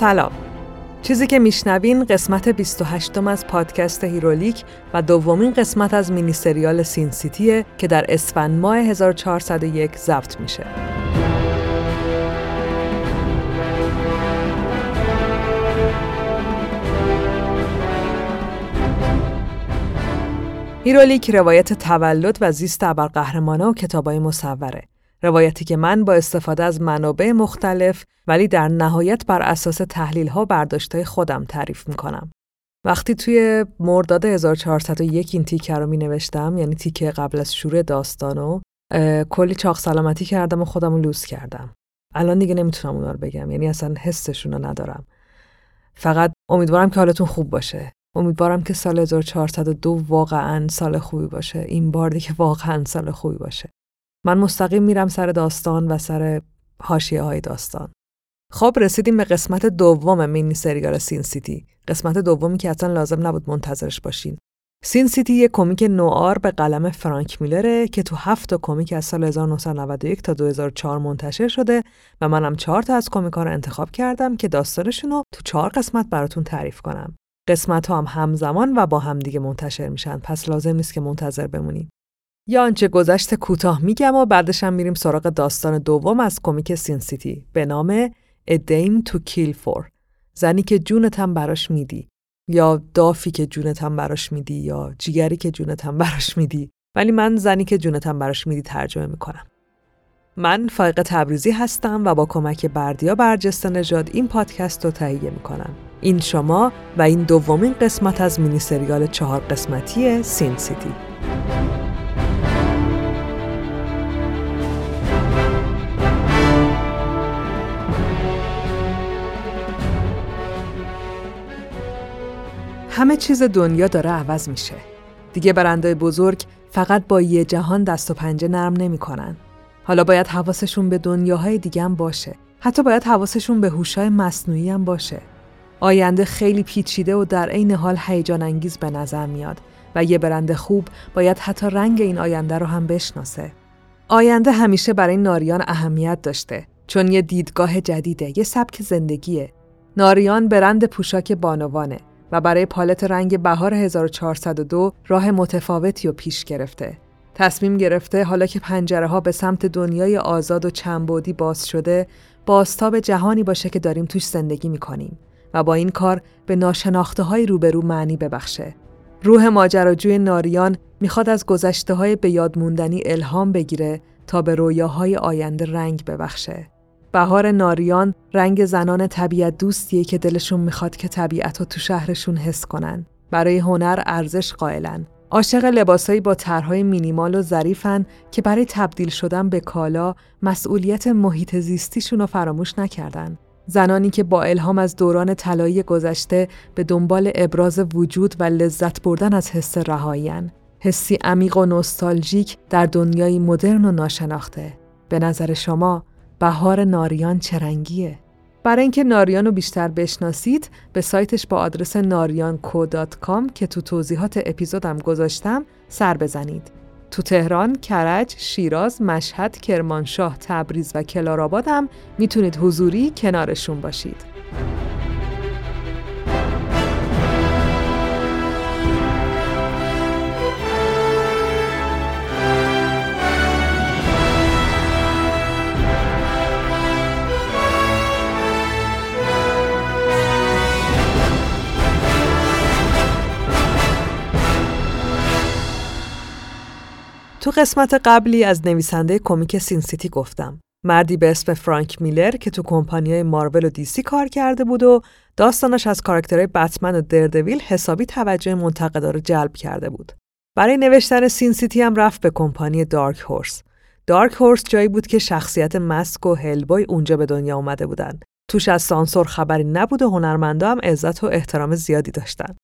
سلام چیزی که میشنوین قسمت 28 از پادکست Herolic و دومین قسمت از مینی سریال Sin City ـه که در اسفند ماه 1401 ضبط میشه. Herolic روایت تولد و زیست ابرقهرمانا و کتابای مصوره. روایتی که من با استفاده از منابع مختلف ولی در نهایت بر اساس تحلیل ها برداشته خودم تعریف می‌کنم. وقتی توی مرداد 1401 این تیکه رو می نوشتم یعنی تیکه قبل از شروع داستانو کلی چاق سلامتی کردم و خودم رو لوس کردم. الان دیگه نمی‌تونم اونا رو بگم یعنی اصلا حسشون رو ندارم. فقط امیدوارم که حالتون خوب باشه. امیدوارم که سال 1402 واقعا سال خوبی باشه. این بار دیگه واقعا سال خوبی باشه. من مستقیم میرم سر داستان و سر حاشیه های داستان. خب رسیدیم به قسمت دوم مینی سریال Sin City. قسمت دومی که اصلا لازم نبود منتظرش باشین. Sin City یه کمیک noir به قلم فرانک میلره که تو هفت تا کمیک از سال 1991 تا 2004 منتشر شده و منم چهار تا از کمیک رو انتخاب کردم که داستانشون رو تو چهار قسمت براتون تعریف کنم. قسمت ها هم همزمان و با هم دیگه منتشر میشن پس لازم نیست که منتظر بمونید. یا آنچه گذشت کوتاه میگم و بعدش هم میریم سراغ داستان دوم از کمیک Sin City به نام A Dame to Kill For. زنی که جونت هم براش میدی. یا دافی که جونت هم براش میدی یا جیگری که جونت هم براش میدی. ولی من زنی که جونت هم براش میدی ترجمه می‌کنم. من فایق تبریزی هستم و با کمک بردیا برجسته نژاد این پادکست رو تهیه می‌کنم. این شما و این دومین قسمت از مینی سریال چهار قسمتی Sin City. همه چیز دنیا داره عوض میشه. دیگه برندای بزرگ فقط با یه جهان دست و پنجه نرم نمی‌کنن. حالا باید حواسشون به دنیاهای دیگه هم باشه. حتی باید حواسشون به هوشای مصنوعی هم باشه. آینده خیلی پیچیده و در عین حال هیجان انگیز به نظر میاد و یه برند خوب باید حتی رنگ این آینده رو هم بشناسه. آینده همیشه برای ناریان اهمیت داشته چون یه دیدگاه جدیده، یه سبک زندگیه. ناریان برند پوشاک بانوانه و برای پالت رنگ بهار 1402 راه متفاوتی رو پیش گرفته. تصمیم گرفته حالا که پنجره ها به سمت دنیای آزاد و چنبودی باز شده، باستاب جهانی باشه که داریم توش زندگی می‌کنیم و با این کار به ناشناخته های روبرو معنی ببخشه. روح ماجراجوی ناریان می‌خواد از گذشته های به یاد موندنی الهام بگیره تا به رویاهای آینده رنگ ببخشه. بهار ناریان رنگ زنان طبیعت دوستیه که دلشون می‌خواد که طبیعت رو تو شهرشون حس کنن. برای هنر ارزش قائلن. عاشق لباسایی با طرحهای مینیمال و ظریفن که برای تبدیل شدن به کالا مسئولیت محیط زیستیشون رو فراموش نکردن. زنانی که با الهام از دوران طلایی گذشته به دنبال ابراز وجود و لذت بردن از حس رهاییان. حسی عمیق و نوستالژیک در دنیای مدرن و ناشناخته. به نظر شما بهار ناریان چرنگیه؟ برای اینکه ناریان رو بیشتر بشناسید به سایتش با آدرس ناریانکو.com که تو توضیحات اپیزودم گذاشتم سر بزنید. تو تهران، کرج، شیراز، مشهد، کرمانشاه، تبریز و کلارآباد هم می‌تونید حضوری کنارشون باشید. تو قسمت قبلی از نویسنده کمیک Sin City گفتم. مردی به اسم فرانک میلر که تو کمپانیای مارول و DC کار کرده بود و داستانش از کاراکترهای بتمن و Daredevil حسابی توجه منتقدا رو جلب کرده بود. برای نوشتن Sin City هم رفت به کمپانی Dark Horse. Dark Horse جایی بود که شخصیت مسک و Hellboy اونجا به دنیا اومده بودن. توش از سانسور خبری نبود و هنرمندا هم عزت و احترام زیادی داشتن.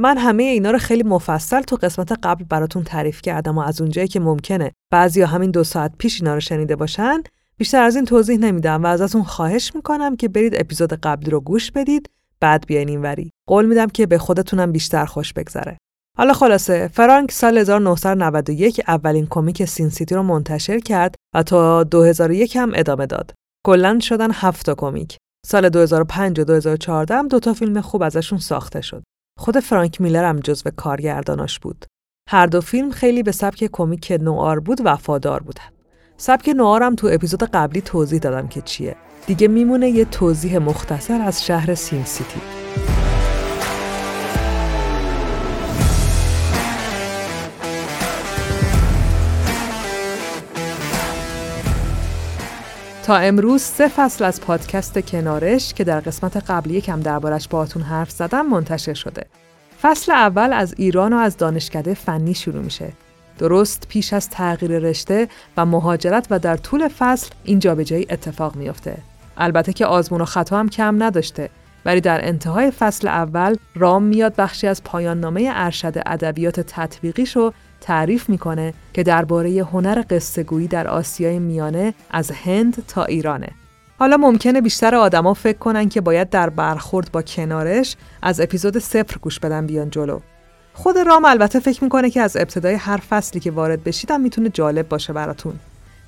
من همه اینا رو خیلی مفصل تو قسمت قبل براتون تعریف کردم و از اونجایی که ممکنه بعضیا همین دو ساعت پیش اینا رو شنیده باشن بیشتر از این توضیح نمیدم و ازتون خواهش می‌کنم که برید اپیزود قبلی رو گوش بدید بعد بیاین اینوری قول میدم که به خودتونم بیشتر خوش بگذره. حالا خلاصه فرانک سال 1991 اولین کمیک سین سیتی رو منتشر کرد و تا 2001 هم ادامه داد. کلا شدن هفت کمیک. سال 2005 و 2014 هم دوتا فیلم خوب ازشون ساخته شد. خود فرانک میلر هم جزو کارگرداناش بود. هر دو فیلم خیلی به سبک کمیک نوار بود وفادار بودن. سبک نوار هم تو اپیزود قبلی توضیح دادم که چیه. دیگه میمونه یه توضیح مختصر از شهر سین سیتی. امروز سه فصل از پادکست کنارش که در قسمت قبلی یکم دربارش باهاتون حرف زدم منتشر شده. فصل اول از ایران و از دانشکده فنی شروع میشه. درست پیش از تغییر رشته و مهاجرت و در طول فصل این جابجایی اتفاق میافته. البته که آزمون و خطا هم کم نداشته ولی در انتهای فصل اول رام میاد بخشی از پایان نامه ارشد ادبیات تطبیقیش رو تعریف می‌کنه که درباره هنر قصه در آسیای میانه از هند تا ایرانه. حالا ممکنه بیشتر آدما فکر کنن که باید در برخورد با کنارش از اپیزود صفر گوش بدن بیان جلو. خود رام البته فکر می‌کنه که از ابتدای هر فصلی که وارد بشیدم می‌تونه جالب باشه براتون.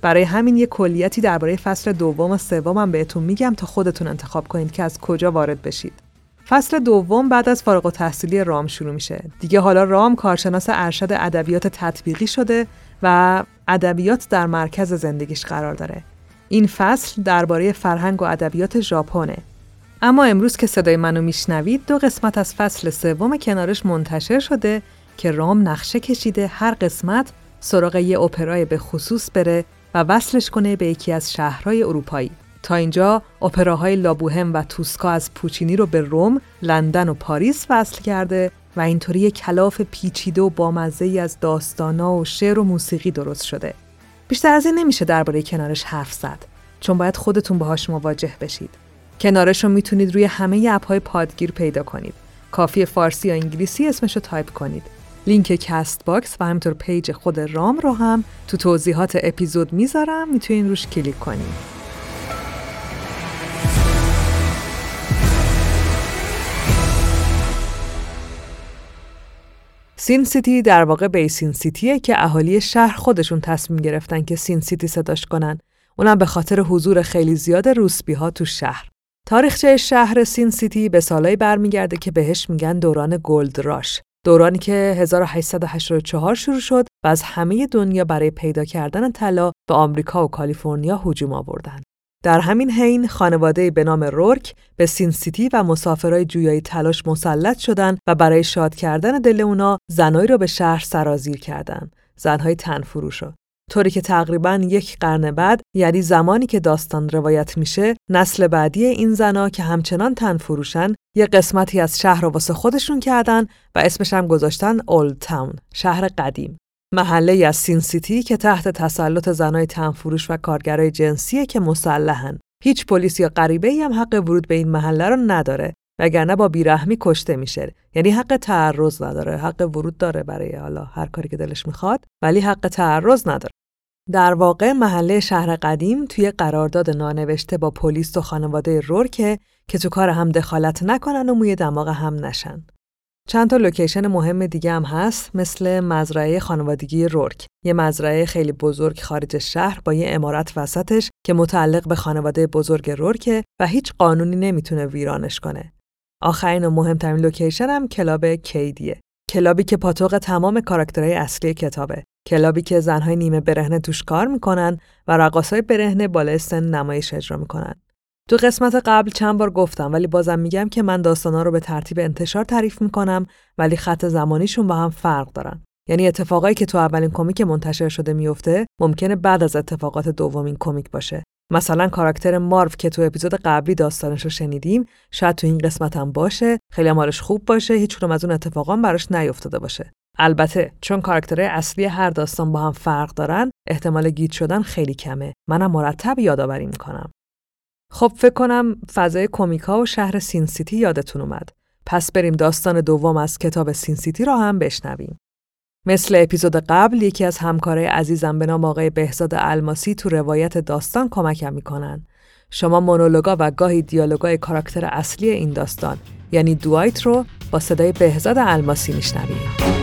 برای همین یه کلیتی درباره فصل دوم و سومم بهتون میگم تا خودتون انتخاب کنید که از کجا وارد بشید. فصل دوم بعد از فارغ و تحصیلی رام شروع میشه. دیگه حالا رام کارشناس ارشد ادبیات تطبیقی شده و ادبیات در مرکز زندگیش قرار داره. این فصل درباره فرهنگ و ادبیات ژاپنه. اما امروز که صدای منو میشنوید دو قسمت از فصل سوم کنارش منتشر شده که رام نقشه کشیده هر قسمت سراغ یه اپرای به خصوص بره و وصلش کنه به یکی از شهرهای اروپایی. تا اینجا اپراهای لابوهم و توسکا از پوچینی رو به روم، لندن و پاریس وصل کرده و اینطوری کلاف پیچیده و بامزه ای از داستانا و شعر و موسیقی درست شده. بیشتر از این نمیشه درباره کنارش حرف زد چون باید خودتون باهاش مواجه بشید. کنارش رو می‌تونید روی همه app های پادگیر پیدا کنید. کافیه فارسی یا انگلیسی اسمش رو تایپ کنید. لینک Castbox و همینطور page خود رام رو هم تو توضیحات اپیزود می‌ذارم می‌تونین روش کلیک کنید. Sin City در واقع Basin City ـه که اهالی شهر خودشون تصمیم گرفتن که Sin City صداش کنن. اونم به خاطر حضور خیلی زیاد روسبی ها تو شهر. تاریخچه شهر Sin City به سالایی برمیگرده که بهش میگن دوران gold rush. دورانی که 1884 شروع شد و از همه دنیا برای پیدا کردن طلا به آمریکا و کالیفرنیا هجوم آوردن. در همین حین خانواده‌ای به نام رورک به Sin City و مسافرای جویای طلاش مسلط شدند و برای شاد کردن دل اونا زنایی رو به شهر سرازیر کردند. زنهای تنفروش طوری که تقریبا یک قرن بعد یعنی زمانی که داستان روایت میشه نسل بعدی این زنا که همچنان تن فروشن یه قسمتی از شهر رو واسه خودشون کردن و اسمش هم گذاشتن اولد تاون شهر قدیم محله از سین سیتی که تحت تسلط زنای تنفروش و کارگرای جنسیه که مسلحن. هیچ پلیس یا غریبه ای هم حق ورود به این محله رو نداره وگرنه با بیرحمی کشته میشه. یعنی حق تعرض نداره، حق ورود داره برای حالا هر کاری که دلش می‌خواد، ولی حق تعرض نداره. در واقع محله شهر قدیم توی قرارداد نانوشته با پلیس و خانواده رورکه که تو کار هم دخالت نکنن و موی دماغ هم نشن. چند تا location مهم دیگه هم هست مثل مزرعه خانوادگی رورک. یه مزرعه خیلی بزرگ خارج شهر با یه عمارت وسطش که متعلق به خانواده بزرگ رورکه و هیچ قانونی نمی‌تونه ویرانش کنه. آخرین و مهمترین location هم club Kadie ـه. کلابی که پاتوق تمام کاراکترهای اصلی کتابه. کلابی که زنهای نیمه برهنه توش کار می‌کنن و رقاصای برهنه بالای سن نمایش اجرا می‌کنن. تو قسمت قبل چند بار گفتم ولی بازم میگم که من داستانا رو به ترتیب انتشار تعریف می‌کنم ولی خط زمانیشون با هم فرق دارن. یعنی اتفاقایی که تو اولین کمیک منتشر شده میفته ممکنه بعد از اتفاقات دومین کمیک باشه. مثلا کاراکتر مارو که تو اپیزود قبلی داستانش رو شنیدیم شاید تو این قسمت هم باشه خیلی حالش خوب باشه هیچ از اون اتفاقا براش نیفتاده باشه البته چون کاراکترهای اصلی هر داستان با هم فرق دارن احتمال گیج شدن خیلی کمه منم مرتب یادآوری می‌کنم خب فکر کنم فضای کمیکا و شهر سین سیتی یادتون اومد. پس بریم داستان دوم از کتاب سین سیتی را هم بشنویم. مثل اپیزود قبل یکی از همکارای عزیزم به نام آقای بهزاد الماسی تو روایت داستان کمکم می‌کنن. شما مونولوگا و گاهی دیالوگای کاراکتر اصلی این داستان یعنی دوایت رو با صدای بهزاد الماسی میشنویم.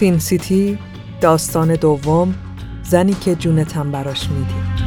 سین سیتی داستان دوم زنی که جونتم براش میدی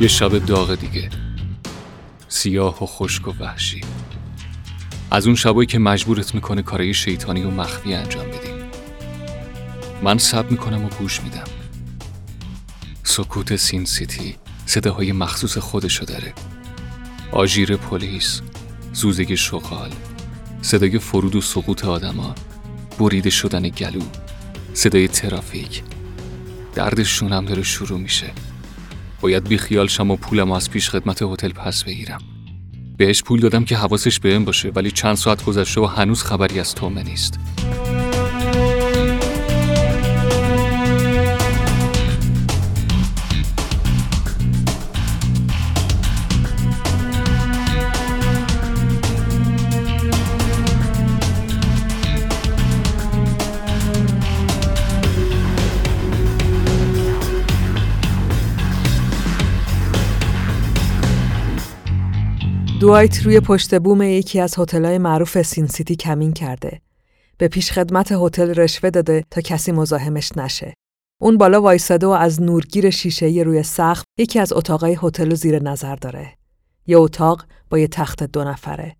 یه شب داغ دیگه. سیاه و خشک و وحشی. از اون شبایی که مجبورت می‌کنه کارای شیطانی و مخفی انجام بدی. من سب می‌کنم و گوش میدم. سکوت سین سیتی صداهای مخصوص خودشو داره. آژیر پلیس زوزگ شغال صدای فرود و سقوط آدما بریده شدن گلو صدای ترافیک. دردشون هم داره شروع میشه. باید بی خیال شم و پولم از پیش خدمت هتل پس بگیرم. بهش پول دادم که حواسش بهم باشه ولی چند ساعت گذشته و هنوز خبری از تومه نیست. دوایت روی پشت بوم یکی از هتل‌های معروف سین سیتی کمین کرده. به پیش خدمت هتل رشوه داده تا کسی مزاحمش نشه. اون بالا وایساده و از نورگیر شیشه‌ای روی سقف یکی از اتاقای هتل زیر نظر داره. یه اتاق با یه تخت دو نفره.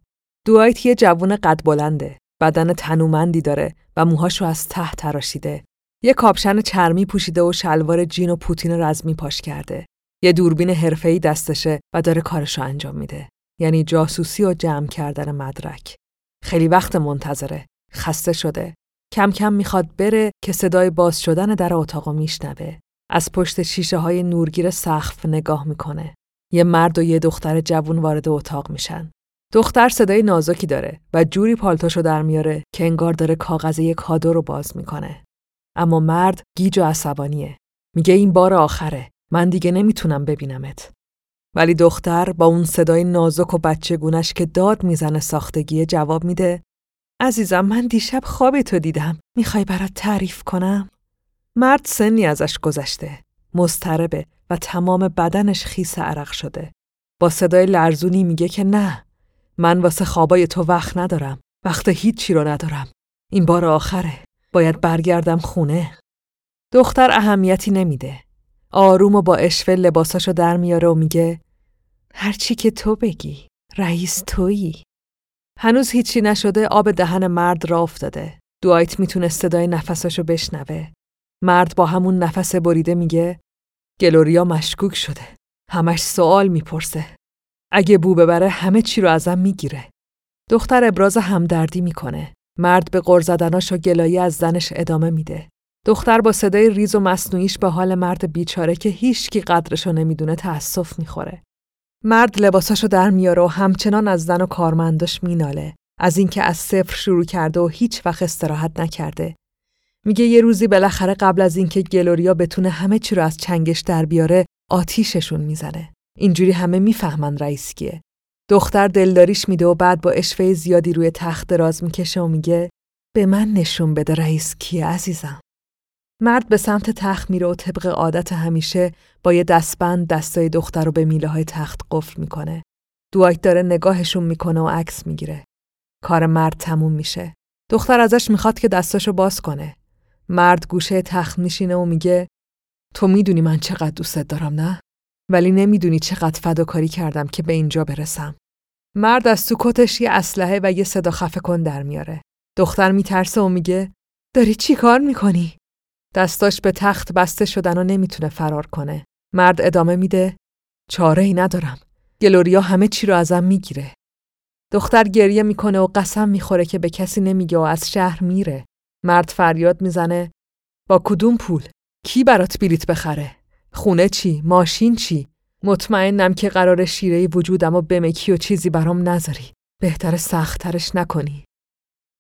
دوایت یه جوون قد بلنده. بدن تنومندی داره و موهاشو از ته تراشیده. یه کاپشن چرمی پوشیده و شلوار جین و پوتین رزمی پاش کرده. یه دوربین حرفه‌ای دستشه و داره کارشو انجام میده. یعنی جاسوسی و جمع کردن مدرک. خیلی وقت منتظره. خسته شده. کم کم می‌خواد بره که صدای باز شدن در اتاق میشنوه. از پشت شیشه های نورگیر سقف نگاه می‌کنه. یه مرد و یه دختر جوون وارد اتاق میشن. دختر صدای نازکی داره و جوری پالتوشو در میاره که انگار داره کاغذ یک کادو رو باز می‌کنه. اما مرد گیج و عصبانیه. میگه این بار آخره. من دیگه نمی‌تونم ببینمت. ولی دختر با اون صدای نازک و بچگونش که داد می‌زنه ساختگی جواب میده. عزیزم من دیشب خواب تو دیدم. می‌خوای برات تعریف کنم؟ مرد سنی ازش گذشته. مضطربه و تمام بدنش خیس عرق شده. با صدای لرزونی میگه که نه من واسه خوابای تو وقت ندارم. وقت هیچی رو ندارم. این بار آخره. باید برگردم خونه. دختر اهمیتی نمیده. آروم و با اشوه لباساشو در میاره و میگه هرچی که تو بگی رئیس تویی. هنوز هیچی نشده آب دهن مرد را افتاده. دوایت می‌تونه صدای نفساشو بشنوه. مرد با همون نفس بریده میگه گلوریا مشکوک شده. همش سوال می‌پرسه. اگه بو ببره همه چی رو ازم می‌گیره. دختر ابراز همدردی می‌کنه. مرد به غر زدناش و گلایی از زنش ادامه میده. دختر با صدای ریز و مصنوعیش به حال مرد بیچاره که هیچکی قدرشو نمی‌دونه تأسف می‌خوره. مرد لباساشو در میاره و همچنان از زن و کارمنداش میناله. از اینکه از صفر شروع کرده و هیچ وقت استراحت نکرده. میگه یه روزی بالاخره قبل از اینکه گلوریا بتونه همه چی رو از چنگش در بیاره آتیششون می‌زنه. اینجوری همه می‌فهمن رئیس کیه. دختر دلداریش میده و بعد با اشوه زیادی روی تخت دراز می‌کشه و میگه به من نشون بده رئیس کیه عزیزم. مرد به سمت تخت میره و طبق عادت همیشه با یه دستبند دستای دختر رو به میله های تخت قفل می‌کنه. دوایت داره نگاهشون می‌کنه و عکس می‌گیره. کار مرد تموم میشه. دختر ازش می‌خواد که دستاشو باز کنه. مرد گوشه تخت میشینه و میگه تو می‌دونی من چقدر دوستت دارم نه؟ ولی نمی‌دونی چقدر فداکاری کردم که به اینجا برسم. مرد از تو کتش یه اسلحه و یه صدا خفه کن در میاره. دختر میترسه و میگه داری چی کار می‌کنی؟ دستاش به تخت بسته شدن و نمی‌تونه فرار کنه. مرد ادامه میده چاره ای ندارم. گلوریا همه چی رو ازم می‌گیره. دختر گریه می‌کنه و قسم می‌خوره که به کسی نمیگه و از شهر میره. مرد فریاد می‌زنه با کدوم پول؟ کی برات بلیت بخره؟ خونه چی؟ ماشین چی؟ مطمئنم که قرار شیره وجودم و بمکی و چیزی برام نذاری. بهتر سختترش نکنی.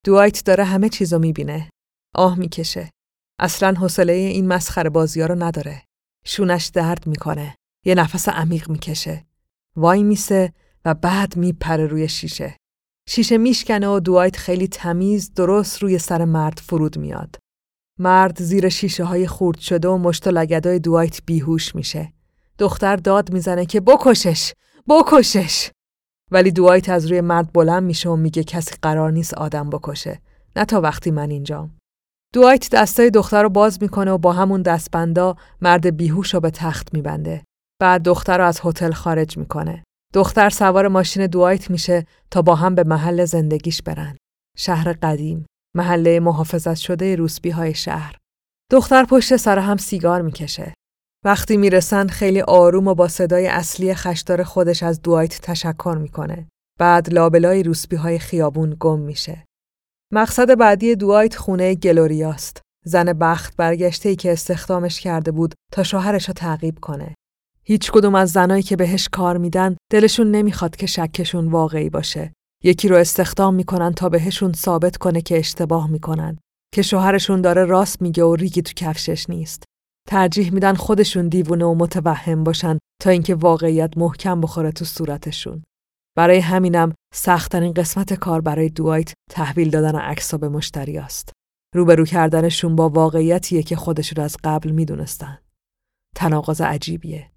دوایت داره همه چیزو می‌بینه. آه می‌کشه. اصلا حوصله این مسخره بازی رو نداره. شونش درد می‌کنه. یه نفس عمیق می‌کشه. وای میسه و بعد میپره روی شیشه. شیشه میشکنه و دوایت خیلی تمیز درست روی سر مرد فرود میاد. مرد زیر شیشه های خورد شده و مشت و لگدای دوایت بیهوش میشه. دختر داد می‌زنه که بکشش بکشش ولی دوایت از روی مرد بلند میشه و میگه کسی قرار نیست آدم بکشه نه تا وقتی من اینجام دوایت دستای دختر رو باز می‌کنه و با همون دستبندا مرد بیهوش رو به تخت میبنده. بعد دختر رو از هتل خارج می‌کنه. دختر سوار ماشین دوایت میشه تا با هم به محل زندگیش برن. شهر قدیم. محله محافظت شده روسبی های شهر. دختر پشت سر هم سیگار می‌کشه. وقتی می‌رسن خیلی آروم و با صدای اصلی خشدار خودش از دوایت تشکر می‌کنه. بعد لابلای روسبی های خیابون گم میشه. مقصد بعدی دوایت خونه گلوریاست. زن بخت برگشته ای که استخدامش کرده بود تا شوهرش رو تعقیب کنه. هیچ کدوم از زنایی که بهش کار میدن دلشون نمی‌خواد که شکشون واقعی باشه. یکی رو استخدام می‌کنن تا بهشون ثابت کنه که اشتباه می‌کنن. که شوهرشون داره راست میگه و ریگی تو کفشش نیست. ترجیح میدن خودشون دیوونه و متوهم باشن تا اینکه واقعیت محکم بخوره تو صورتشون. برای همینم سختترین قسمت کار برای دوایت تحویل دادن عکسا به مشتری است. روبرو کردنشون با واقعیتیه که خودشون از قبل می‌دونستن. تناقض عجیبیه.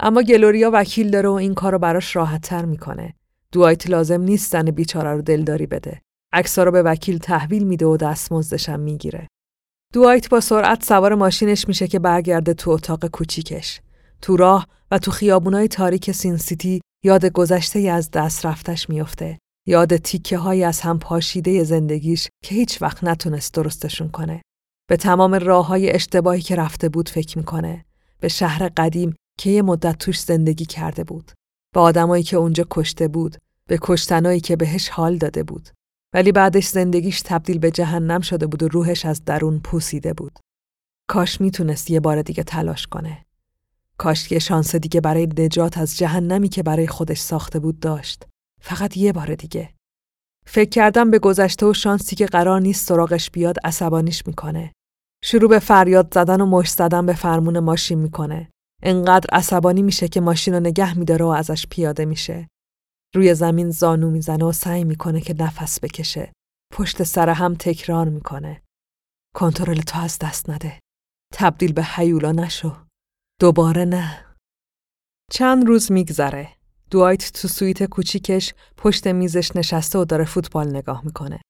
اما گلوریا وکیل داره و این کارو براش راحتتر می‌کنه. دوایت لازم نیست زن بیچاره رو دلداری بده. عکسا رو به وکیل تحویل میده و دستمزدشم می‌گیره. دوایت با سرعت سوار ماشینش میشه که برگرده تو اتاق کوچیکش. تو راه و تو خیابونای تاریک سین سیتی یاد گذشته از دست رفتش میافته. یاد تیکه های از هم پاشیده زندگیش که هیچ وقت نتونست درستشون کنه. به تمام راه های اشتباهی که رفته بود فکر می‌کنه. به شهر قدیم که یه مدت توش زندگی کرده بود. به آدمایی که اونجا کشته بود. به کشتنایی که بهش حال داده بود. ولی بعدش زندگیش تبدیل به جهنم شده بود و روحش از درون پوسیده بود. کاش می‌تونست یه بار دیگه تلاش کنه. کاش یه شانس دیگه برای نجات از جهنمی که برای خودش ساخته بود داشت. فقط یه بار دیگه. فکر کردم به گذشته و شانسی که قرار نیست سراغش بیاد عصبانیش می‌کنه. شروع به فریاد زدن و مش زدن به فرمون ماشین می‌کنه. انقدر عصبانی میشه که ماشین رو نگه میداره و ازش پیاده میشه. روی زمین زانو می‌زنه و سعی می‌کنه که نفس بکشه. پشت سر هم تکرار می‌کنه. کنترل تو از دست نده. تبدیل به حیولا نشو. دوباره نه. چند روز میگذره. دوایت تو سویت کوچیکش پشت میزش نشسته و داره فوتبال نگاه می‌کنه.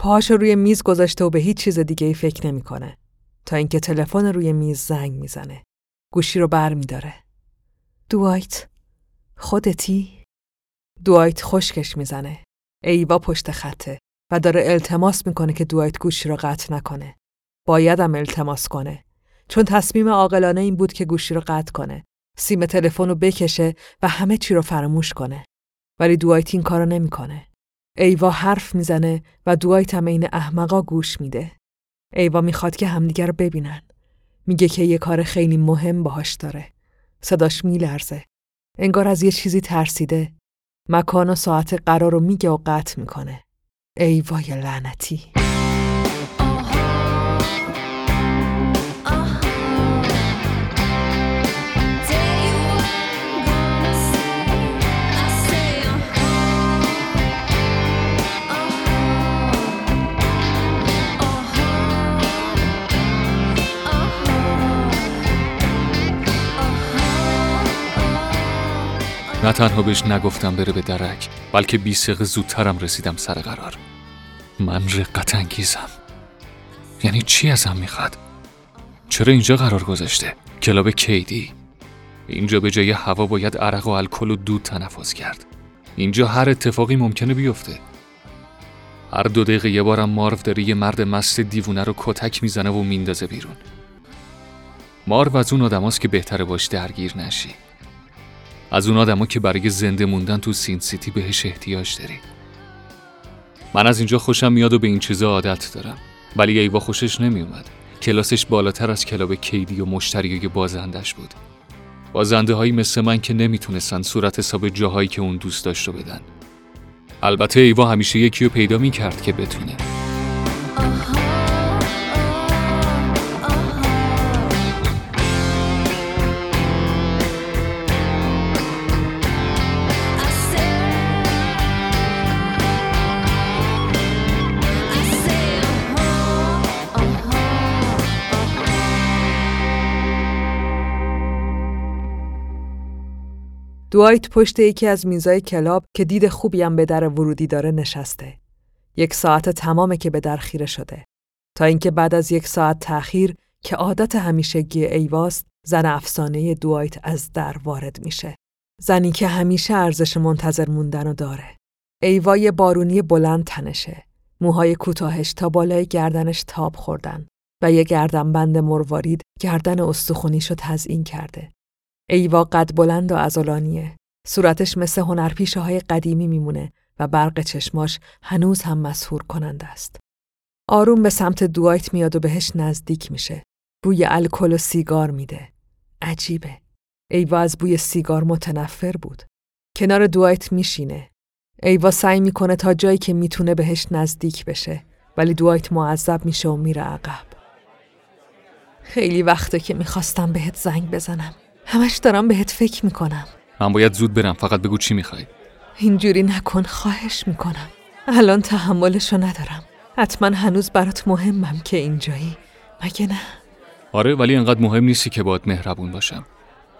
پاهاشو روی میز گذاشته و به هیچ چیز دیگه ای فکر نمی‌کنه. تا اینکه تلفن روی میز زنگ می‌زنه. گوشی رو بر میداره. دوایت خودتی؟ دوایت خشکش می‌زنه. ایوا پشت خطه و داره التماس می‌کنه که دوایت گوشی رو قطع نکنه. بایدم التماس کنه. چون تصمیم عاقلانه این بود که گوشی رو قطع کنه. سیم تلفن رو بکشه و همه چی رو فراموش کنه. ولی دوایت این کارو نمی‌کنه. ایوا حرف می‌زنه و دوایت هم این احمقا گوش میده. ایوا می‌خواد که همدیگه رو ببینن. میگه که یه کار خیلی مهم باهاش داره. صداش میلرزه. انگار از یه چیزی ترسیده مکان و ساعت قرار رو میگه و قطع می‌کنه ای وای لعنتی نه تنها بهش نگفتم بره به درک بلکه بی زودترم رسیدم سر قرار. من رقت انگیزم. یعنی چی ازم می‌خواد؟ چرا اینجا قرار گذاشته؟ کلاب کیدی؟ اینجا به جای هوا باید عرق و الکل و دود تنفس کرد. اینجا هر اتفاقی ممکنه بیفته. هر دو دقیقه یه بارم مارو داره یه مرد مست دیوونه رو کتک می‌زنه و میندازه بیرون. مارو از اون آدماست که بهتره باش درگیر نشی. از اون آدما که برای زنده موندن تو سین سیتی بهش احتیاج داری. من از اینجا خوشم میاد و به این چیزا عادت دارم. ولی ایوا خوشش نمیومد. کلاسش بالاتر از کلاب کیدی و مشتری بازندش بود. بازنده هایی مثل من که نمی‌تونستن صورت حساب جاهایی که اون دوست داشت رو بدن. البته ایوا همیشه یکی رو پیدا می‌کرد که بتونه. دوایت پشت یکی از میزای کلاب که دید خوبی هم به در ورودی داره نشسته. یک ساعت تمامه که به در خیره شده. تا اینکه بعد از یک ساعت تأخیر که عادت همیشگی ایواست زن افسانه دوایت از در وارد میشه. زنی که همیشه ارزش منتظر موندن و داره. ایوای بارونی بلند تنشه. موهای کوتاهش تا بالای گردنش تاب خوردن و یه گردنبند مروارید گردن استخونیشو تزئین کرده. ایوا قد بلند و ازولانیه. صورتش مثل هنرپیشه های قدیمی میمونه و برق چشماش هنوز هم مسهور کننده است. آروم به سمت دوایت میاد و بهش نزدیک میشه. بوی الکل و سیگار میده. عجیبه. ایوا از بوی سیگار متنفر بود. کنار دوایت میشینه. ایوا سعی می‌کنه تا جایی که می‌تونه بهش نزدیک بشه ولی دوایت معذب میشه و میره عقب. خیلی وقته که می‌خواستم بهت زنگ بزنم. همش دارم بهت فکر می‌کنم. من باید زود برم فقط بگو چی می‌خوای. اینجوری نکن خواهش می‌کنم. الان تحملشو ندارم. حتما هنوز برات مهمم که اینجایی. مگه نه؟ آره ولی انقدر مهم نیستی که باید مهربون باشم.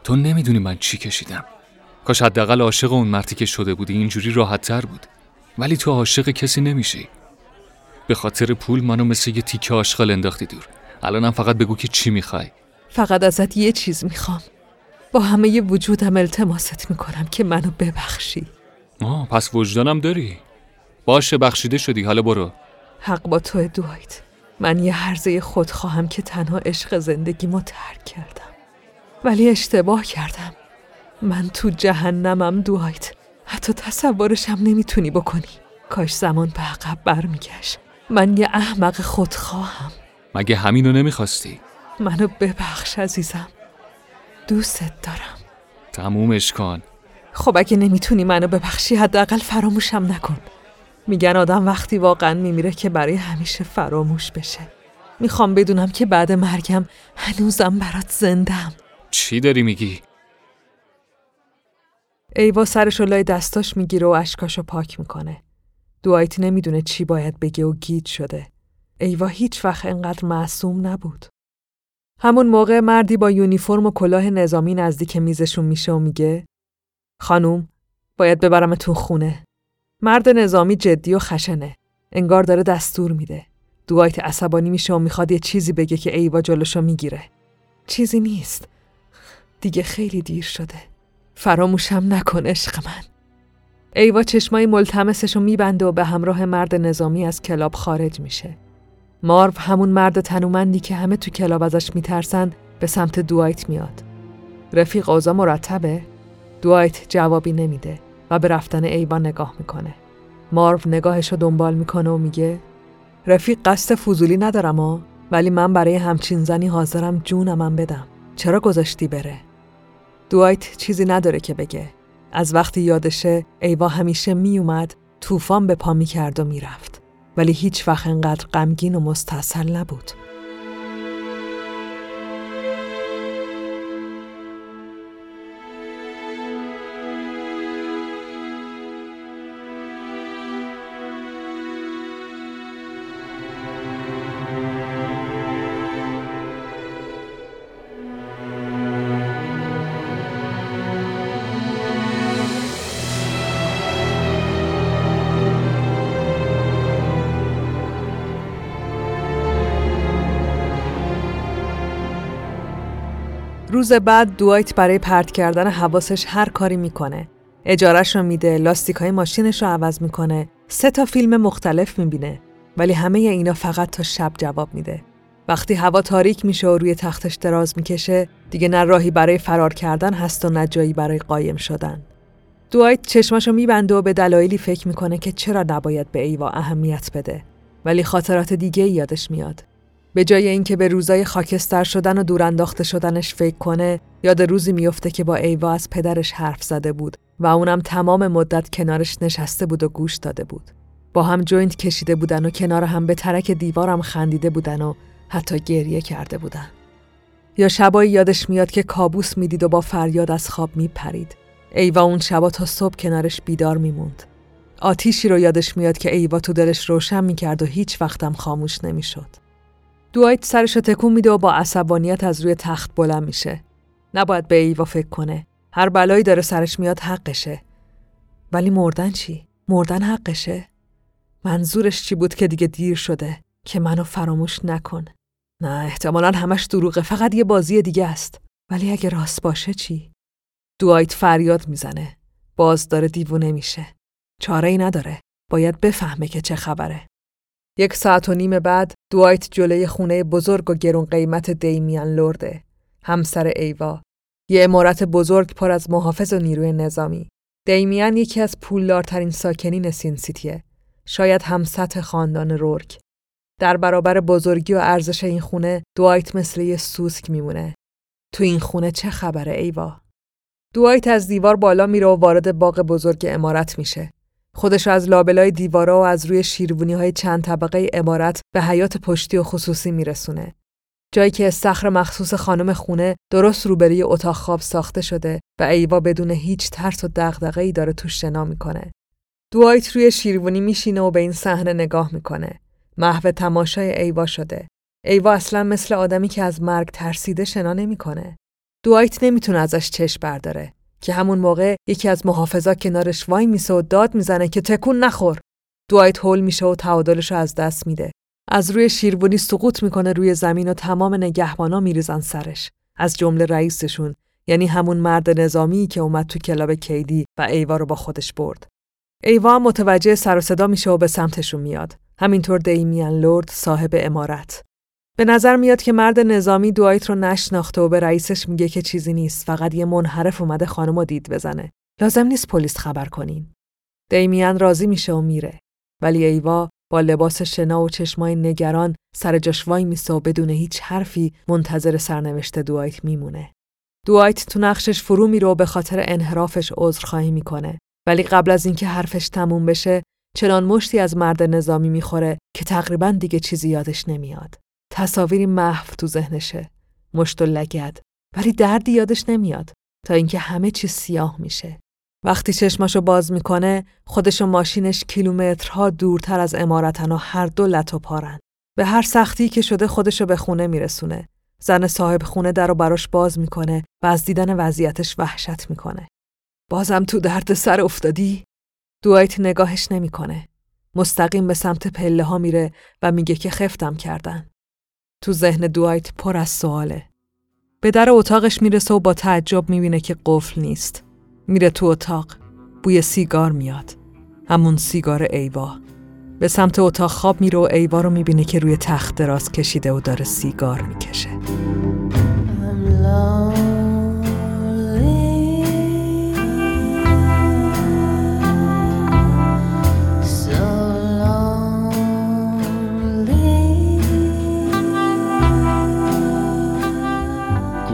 تو نمی‌دونی من چی کشیدم. کاش حداقل عاشق اون مردی که شده بودی اینجوری راحت تر بود ولی تو عاشق کسی نمیشی به خاطر پول منو مثل یه تیکه آشغال انداختی دور الانم فقط بگو که چی می‌خوای فقط ازت یه چیز می‌خوام با همه وجودم التماست می‌کنم که منو ببخشی. آه پس وجدانم داری. باشه بخشیده شدی. حالا برو. حق با تو دوایت. من یه حرزه خود خواهم که تنها عشق زندگیمو ترک کردم. ولی اشتباه کردم. من تو جهنمم دوایت. حتی تصورشم نمی‌تونی بکنی. کاش زمان به عقب برمیگشت. من یه احمق خودخواهم مگه همینو نمی‌خواستی؟ منو ببخش عزیزم. دوستت دارم تمومش کن خب اگه نمی‌تونی منو ببخشی حداقل فراموشم نکن میگن آدم وقتی واقعا میمیره که برای همیشه فراموش بشه می‌خوام بدونم که بعد مرگم هنوزم برات زندم چی داری میگی؟ ایوا سرش لای دستاش می‌گیره و اشکاشو پاک می‌کنه. دوایت نمی‌دونه چی باید بگه و گیج شده. ایوا هیچ وقت انقدر معصوم نبود. همون موقع مردی با یونیفرم و کلاه نظامی نزدیک میزشون میشه و میگه خانوم باید ببرم تو خونه. مرد نظامی جدی و خشنه. انگار داره دستور میده. دوایت عصبانی میشه و می‌خواد یه چیزی بگه که ایوا جلوشو می‌گیره. چیزی نیست. دیگه خیلی دیر شده. فراموشم نکن عشق من ایوا چشمای ملتمسش رو میبنده و به همراه مرد نظامی از کلاب خارج میشه مارو همون مرد تنومندی که همه تو کلاب ازش میترسن به سمت دوایت میاد رفیق اوزا مرتبه دوایت جوابی نمیده و به رفتن ایوا نگاه می‌کنه مارو نگاهش رو دنبال می‌کنه و میگه رفیق قصد فضولی ندارم ها ولی من برای همچین زنی حاضرم جونمم بدم چرا گذاشتی بره دوایت چیزی نداره که بگه. از وقتی یادشه ایوا همیشه میومد طوفان به پا می‌کرد و می‌رفت. ولی هیچ وقت انقدر غمگین و مستصل نبود. روز بعد دوایت برای پرت کردن حواسش هر کاری می‌کنه. اجارش رو میده، لاستیک های ماشینش رو عوض می‌کنه، سه تا فیلم مختلف می‌بینه. ولی همه اینا فقط تا شب جواب میده. وقتی هوا تاریک میشه و روی تختش دراز می‌کشه، دیگه نه راهی برای فرار کردن هست و نه جایی برای قایم شدن. دوایت چشماشو میبنده و به دلایلی فکر می‌کنه که چرا نباید به ایوا اهمیت بده. ولی خاطرات دیگه یادش میاد. به جای اینکه به روزای خاکستر شدن و دور انداخته شدنش فکر کنه یاد روزی میفته که با ایوا از پدرش حرف زده بود و اونم تمام مدت کنارش نشسته بود و گوش داده بود. با هم جوینت کشیده بودن و کنار هم به ترک دیوارم خندیده بودن و حتی گریه کرده بودن. یا شبایی یادش میاد که کابوس می‌دید و با فریاد از خواب میپرید. ایوا اون شبا تا صبح کنارش بیدار میموند. آتیشی رو یادش میاد که ایوا تو دلش روشن می‌کرد و هیچ وقتم خاموش نمی‌شد. دوایت سرش رو تکون میده و با عصبانیت از روی تخت بلند میشه. نباید به ایوا فکر کنه. هر بلایی داره سرش میاد حقشه. ولی مردن چی؟ مردن حقشه. منظورش چی بود که دیگه دیر شده؟ که منو فراموش نکن. نه احتمالا همش دروغه. فقط یه بازی دیگه است. ولی اگه راست باشه چی؟ دوایت فریاد می‌زنه. باز داره دیوونه میشه. چاره ای نداره. باید بفهمه که چه خبره. یک ساعت و نیم بعد دوایت جلوی خونه بزرگ و گرون قیمت دیمیان لرده. همسر ایوا. یه امارت بزرگ پر از محافظ و نیروی نظامی. دیمیان یکی از پولدارترین ساکنین سین سیتیه. شاید هم سطح خاندان رورک. در برابر بزرگی و ارزش این خونه دوایت مثل یه سوسک میمونه. تو این خونه چه خبره ایوا؟ دوایت از دیوار بالا میره و وارد باغ بزرگ امارت میشه. خودش از لابلای دیوارا و از روی شیروونی های چند طبقه امارت به حیات پشتی و خصوصی میرسونه. جایی که استخر مخصوص خانم خونه درست روبروی اتاق خواب ساخته شده و ایوا بدون هیچ ترس و ای داره توش شنا می‌کنه. دوایت روی شیروانی میشینه و به این صحنه نگاه می‌کنه. محو تماشای ایوا شده. ایوا اصلا مثل آدمی که از مرگ ترسیده شنا نمی‌کنه. دوایت نمی‌تونه ازش چشم برداره. که همون موقع یکی از محافظا کنارش وای میسه و داد می‌زنه که تکون نخور. دوایت هول میشه و تعادلش از دست میده. از روی شیروانی سقوط می‌کنه روی زمین و تمام نگهبانا میریزن سرش. از جمله رئیسشون یعنی همون مرد نظامی که اومد تو کلاب کیدی و ایوا رو با خودش برد. ایوا متوجه سر و صدا میشه و به سمتشون میاد. همینطور دیمیان لورد صاحب امارت. به نظر میاد که مرد نظامی دوایت رو نشناخته و به رئیسش میگه که چیزی نیست فقط یه منحرف اومده خانم دید بزنه. لازم نیست پلیس خبر کنین. دیمیان راضی میشه و میره. ولی ایوا با لباس شنا و چشمای نگران سر جاش وای میسه و بدون هیچ حرفی منتظر سرنوشت دوایت میمونه. دوایت تو نقشش فرو میره و به خاطر انحرافش عذرخواهی می‌کنه. ولی قبل از اینکه حرفش تموم بشه چنان مشتی از مرد نظامی می‌خوره که تقریبا دیگه چیزی یادش نمیاد. تصاویری محو تو ذهنشه مشت و لگد ولی دردی یادش نمیاد تا اینکه همه چیز سیاه میشه وقتی چشماشو باز می‌کنه خودش و ماشینش کیلومترها دورتر از امارتن و هر دو لطو پارن به هر سختی که شده خودشو به خونه میرسونه زن صاحب خونه در رو براش باز می‌کنه و از دیدن وضعیتش وحشت می‌کنه بازم تو درد سر افتادی؟ دوایت نگاهش نمی‌کنه. مستقیم به سمت پله ها میره و میگه که خفتم کردن. تو ذهن دوایت پر از سواله. به در اتاقش می‌رسه و با تعجب می‌بینه که قفل نیست. میره تو اتاق. بوی سیگار میاد. همون سیگار ایوا. به سمت اتاق خواب میره و ایوا رو می‌بینه که روی تخت دراز کشیده و داره سیگار می‌کشه.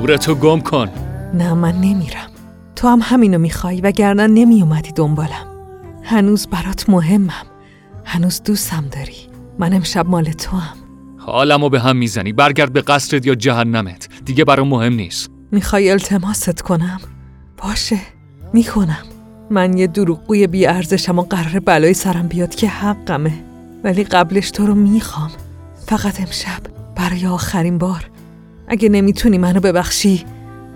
گورتو گم کن. نه من نمیرم. تو هم همینو می‌خوای و گردن نمی اومدی دنبالم. هنوز برات مهمم. هنوز دوستم داری. من امشب مال تو هم حالمو به هم می‌زنی. برگرد به قصرت یا جهنمت. دیگه برام مهم نیست. می‌خوای التماست کنم؟ باشه. می‌کنم من یه دروغگوی بی ارزشم و قرار بلای سرم بیاد که حقمه. ولی قبلش تو رو می‌خوام. فقط امشب برای آخرین بار اگه نمی‌تونی منو ببخشی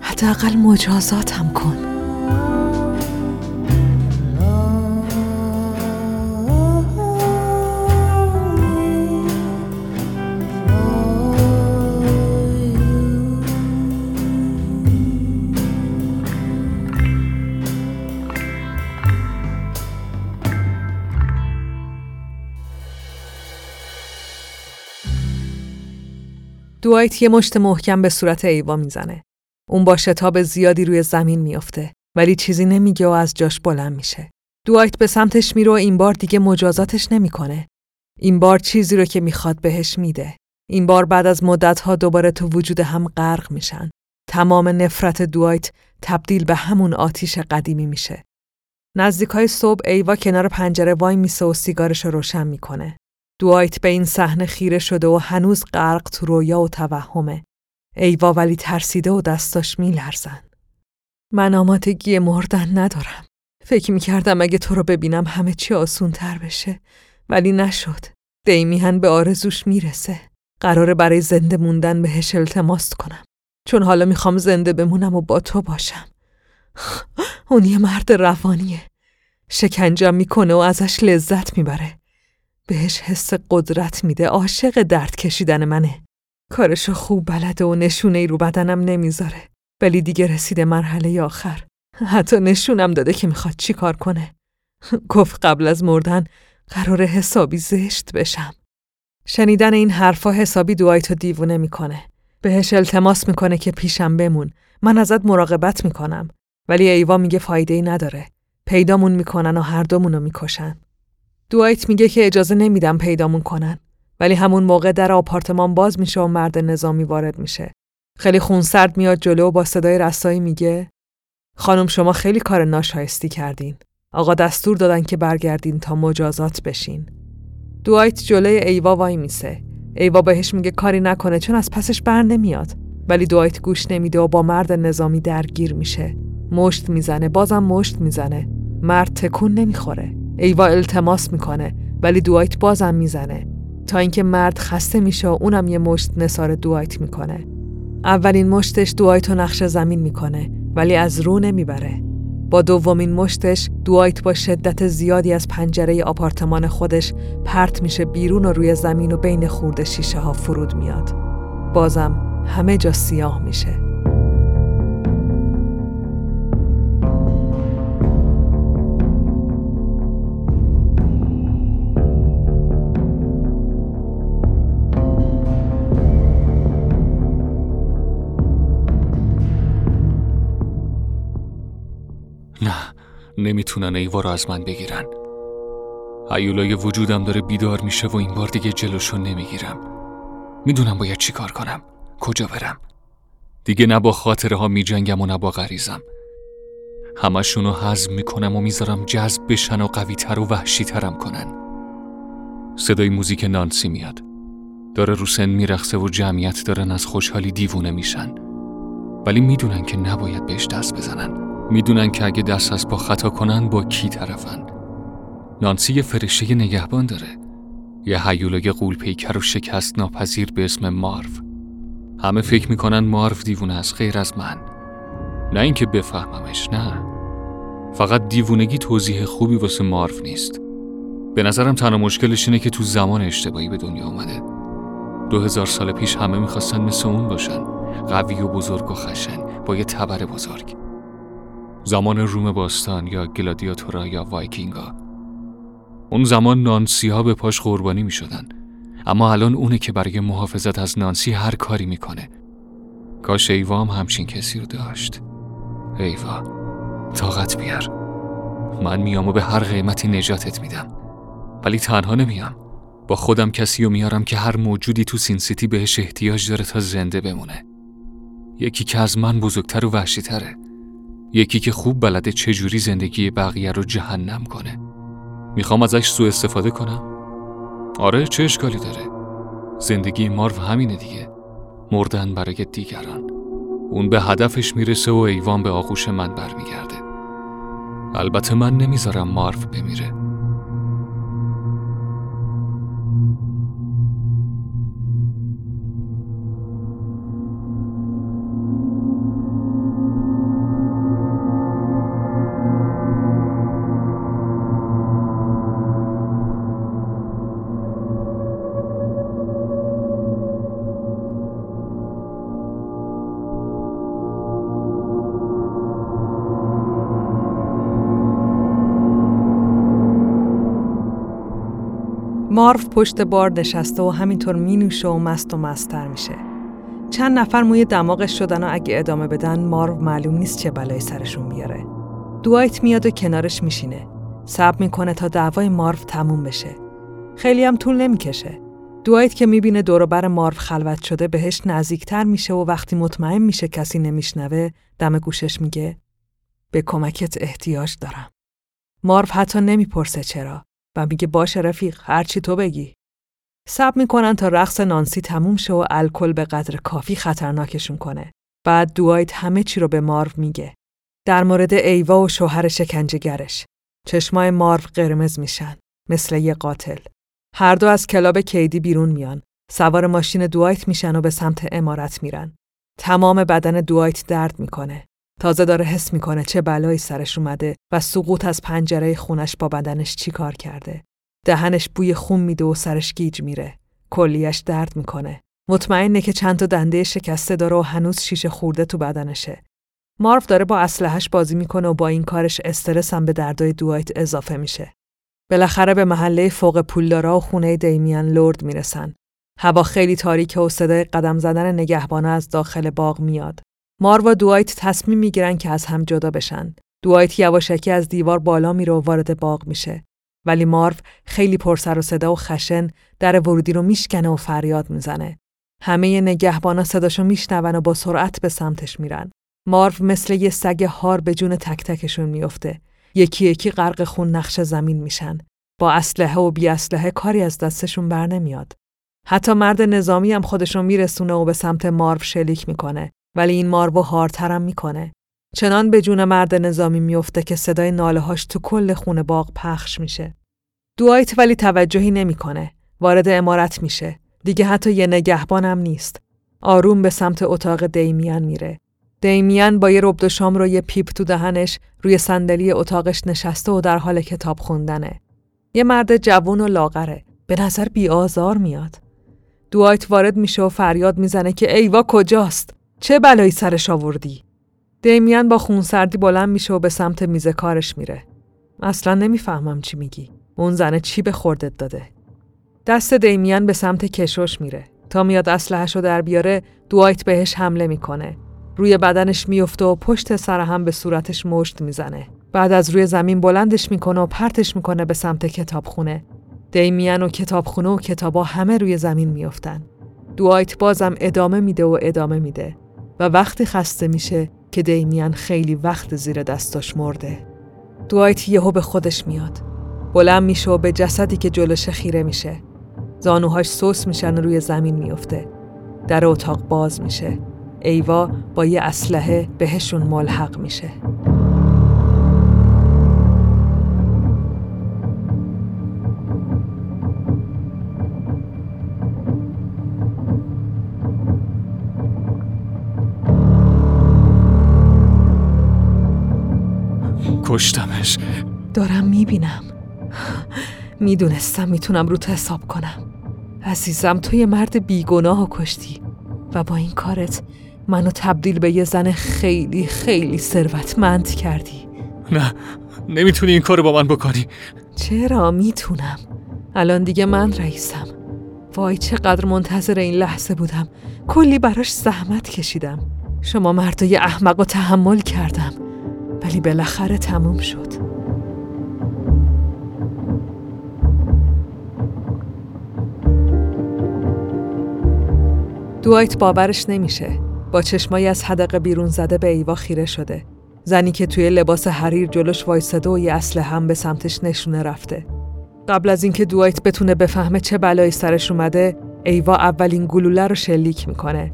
حداقل مجازاتم کن. دوایت یه مشت محکم به صورت ایوا می‌زنه. اون با شتاب زیادی روی زمین میافته ولی چیزی نمیگه و از جاش بلند میشه. دوایت به سمتش میره و این بار دیگه مجازاتش نمی‌کنه. این بار چیزی رو که می‌خواد بهش میده. این بار بعد از مدتها دوباره تو وجود هم غرق میشن. تمام نفرت دوایت تبدیل به همون آتیش قدیمی میشه. نزدیک های صبح ایوا کنار پنجره وای میسه و سیگارش رو روشن می‌کنه. دوایت به این صحنه خیره شده و هنوز غرق تو رویا و توهمه. ایوا ولی ترسیده و دستاش میلرزن. من آمادگی مردن ندارم. فکر می‌کردم اگه تو رو ببینم همه چی آسون تر بشه. ولی نشد. دیمیهن به آرزوش می‌رسه. قراره برای زنده موندن بهش التماس کنم. چون حالا می‌خوام زنده بمونم و با تو باشم. اون یه مرد روانیه شکنجم می‌کنه و ازش لذت می‌بره بهش حس قدرت میده. عاشق درد کشیدن منه. کارشو خوب بلده و نشونه ای رو بدنم نمی‌ذاره. ولی دیگه رسیده مرحله آخر. حتی نشونم داده که می‌خواد چی کار کنه. گفت قبل از مردن قرار حسابی زشت بشم. شنیدن این حرفا حسابی دوایتو دیوونه می‌کنه. بهش التماس می‌کنه که پیشم بمون. من ازت مراقبت می‌کنم. ولی ایوا میگه فایده ای نداره. پیدامون می‌کنن و هر دومونو می‌کشن. دوایت میگه که اجازه نمیدم پیدامون کنن. ولی همون موقع در آپارتمان باز میشه و مرد نظامی وارد میشه. خیلی خونسرد میاد جلو و با صدای رسایی میگه خانم شما خیلی کار ناشایستی کردین. آقا دستور دادن که برگردین تا مجازات بشین. دوایت جلوی ایوا وای میسه. ایوا بهش میگه کاری نکنه چون از پسش بر نمیاد. ولی دوایت گوش نمیده و با مرد نظامی درگیر میشه. مشت می‌زنه بازم مشت می‌زنه. مرد تکون نمی‌خوره. ایوا التماس می‌کنه ولی دوایت بازم می‌زنه. تا اینکه مرد خسته میشه و اونم یه مشت نصار دوایت می‌کنه. اولین مشتش دوایت رو نقش زمین می‌کنه ولی از رو نمی‌بره. با دومین مشتش دوایت با شدت زیادی از پنجره آپارتمان خودش پرت میشه بیرون و روی زمین و بین خورده شیشه ها فرود میاد. بازم همه جا سیاه میشه. نمی‌تونن ایوا رو از من بگیرن. ایولای وجودم داره بیدار میشه و این بار دیگه جلوشو نمی‌گیرم. می‌دونم باید چی کار کنم. کجا برم؟ دیگه نه با خاطره ها میجنگم و نه با غریزم. همشونو حزم می‌کنم و می‌ذارم جذب بشن و قویتر و وحشیترم کنن. صدای موزیک نانسی میاد. داره رو سن میرخصه و جمعیت دارن از خوشحالی دیوونه میشن. ولی می‌دونن که نباید بهش دست بزنن. می‌دونن که اگه دست از با خطا کنن با کی طرفن. نانسی یه فرشته نگهبان داره. یه حیولای قول پیکر و شکست ناپذیر به اسم مارو. همه فکر می‌کنن مارو دیوونه از غیر از من. نه اینکه بفهممش نه. فقط دیوونگی توضیح خوبی واسه مارو نیست. به نظرم تنها مشکلش اینه که تو زمان اشتباهی به دنیا اومده. دو هزار سال پیش همه می‌خواستن مثل اون باشن. قوی و بزرگ و خشن. با یه تبر بزرگ. زمان روم باستان یا گلادیاتورا یا وایکینگا. اون زمان نانسی ها به پاش قربانی می شدن. اما الان اونه که برای محافظت از نانسی هر کاری می‌کنه. کاش ایوا هم همچین کسی رو داشت. ایوا طاقت بیار. من میام و به هر قیمتی نجاتت میدم. ولی تنها نمیام. با خودم کسی رو میارم که هر موجودی تو سین سیتی بهش احتیاج داره تا زنده بمونه. یکی که از من بزرگتر و وحشیتره. یکی که خوب بلده چجوری زندگی بقیه رو جهنم کنه. می‌خوام ازش سوء استفاده کنم؟ آره چه اشکالی داره؟ زندگی مارو همینه دیگه. مردن برای دیگران. اون به هدفش می‌رسه و ایوان به آغوش من برمیگرده. البته من نمی‌ذارم مارو بمیره. مارف پشت بار نشسته و همینطور می نوشه و مست و مستر میشه. چند نفر موی دماغش شدن و اگه ادامه بدن مارو معلوم نیست چه بلایی سرشون بیاره. دوایت میاد و کنارش میشینه. صبر می‌کنه تا دعوای مارف تموم بشه. خیلی هم طول نمی‌کشه. دوایت که می‌بینه دوروبر مارف خلوت شده بهش نزدیکتر میشه و وقتی مطمئن میشه کسی نمیشنوه دم گوشش میگه به کمکت احتیاج دارم. مارف حتی نمی‌پرسه چرا. و میگه باشه رفیق هرچی تو بگی. سب می‌کنن تا رقص نانسی تموم شه و الکل به قدر کافی خطرناکشون کنه. بعد دوایت همه چی رو به مارو میگه. در مورد ایوا و شوهر شکنجهگرش. چشمای مارو قرمز میشن. مثل یه قاتل. هر دو از کلاب کیدی بیرون میان. سوار ماشین دوایت میشن و به سمت امارت میرن. تمام بدن دوایت درد می‌کنه. تازه داره حس می‌کنه چه بلایی سرش اومده و سقوط از پنجره خونش با بدنش چی کار کرده. دهنش بوی خون میده و سرش گیج میره. کلیش درد می‌کنه. مطمئنه که چند تا دنده شکسته داره و هنوز شیشه خورده تو بدنشه. مارف داره با اسلحهش بازی می‌کنه و با این کارش استرس هم به دردای دوایت اضافه میشه. بالاخره به محله فوق پولدارا و خونه دیمیان لورد می‌رسن. هوا خیلی تاریکه و صدای قدم زدن نگهبانا از داخل باغ میاد. مار و دوایت تصمیم می‌گیرن که از هم جدا بشن. دوایت یواشکی از دیوار بالا میره و وارد باغ میشه. ولی مارف خیلی پرسر و صدا و خشن در ورودی رو میشکنه و فریاد می‌زنه. همه نگهبانا صداشو میشنون و با سرعت به سمتش میرن. مارف مثل یه سگ هار به جون تک تکشون میفته. یکی یکی غرق خون نقش زمین میشن. با اسلحه و بی اسلحه کاری از دستشون بر نمیاد. حتی مرد نظامی هم خودشون میرسونه و به سمت مارو شلیک می‌کنه ولی این مارو هارترم می‌کنه. چنان به جون مرد نظامی میفته که صدای ناله هاش تو کل خونه باغ پخش میشه. دوایت ولی توجهی نمی‌کنه. وارد امارت میشه. دیگه حتی یه نگهبانم نیست. آروم به سمت اتاق دیمیان میره. دیمیان با یه ربد شام رو یه پیپ تو دهنش روی صندلی اتاقش نشسته و در حال کتاب خوندنه. یه مرد جوون و لاغره. به نظر بی آزار میاد. دوایت وارد میشه و فریاد می‌زنه که ایوا کجاست؟ چه بلایی سرش آوردی؟ دیمیان با خونسردی بلند میشه و به سمت میز کارش میره. اصلا نمی‌فهمم چی میگی. اون زنه چی به خوردت داده؟ دست دیمیان به سمت کشوش میره. تا میاد اسلحه‌ش رو در بیاره دوایت بهش حمله می‌کنه. روی بدنش میفته و پشت سر هم به صورتش مشت می‌زنه. بعد از روی زمین بلندش می‌کنه و پرتش می‌کنه به سمت کتابخونه. دیمیان و کتابخونه و کتابا همه روی زمین میافتن. دوایت بازم ادامه میده و ادامه میده و وقتی خسته میشه که دیمیان خیلی وقت زیر دستاش مرده. دوایت یهو به خودش میاد. بلند میشه و به جسدی که جلوش خیره میشه. زانوهاش سوس میشن روی زمین میفته. در اتاق باز میشه. ایوا با یه اسلحه بهشون ملحق میشه. کشتمش. دارم می‌بینم. می‌دونستم می‌تونم رو تو حساب کنم. عزیزم تو یه مرد بیگناه کشتی و با این کارت منو تبدیل به یه زن خیلی خیلی ثروتمند کردی. نه نمی‌تونی این کارو با من بکنی. چرا؟ می‌تونم. الان دیگه من رئیسم. وای چقدر منتظر این لحظه بودم. کلی براش زحمت کشیدم. شما مردای احمق و تحمل کردم. ولی بالاخره تموم شد. دوایت باورش نمیشه. با چشمایی از حدقه بیرون زده به ایوا خیره شده. زنی که توی لباس حریر جلوش وایساده و یه اسلحه هم به سمتش نشونه رفته. قبل از اینکه دوایت بتونه بفهمه چه بلایی سرش اومده ایوا اولین گلوله رو شلیک می‌کنه.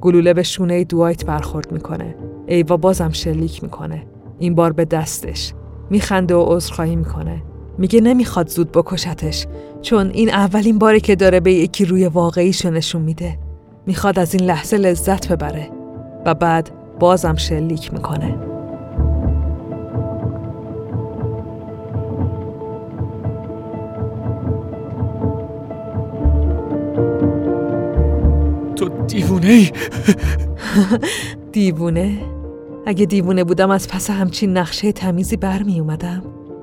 گلوله به شونه دوایت برخورد می‌کنه. ایوا بازم شلیک می‌کنه. این بار به دستش. میخنده و عذرخواهی می‌کنه. میگه نمی‌خواد زود بکشتش چون این اولین باری که داره به یکی روی واقعیشو نشون میده. می‌خواد از این لحظه لذت ببره و بعد بازم شلیک می‌کنه. تو دیوونه ای؟ دیوونه؟ اگه دیوونه بودم از پس همچین نقشه تمیزی برمی اومدم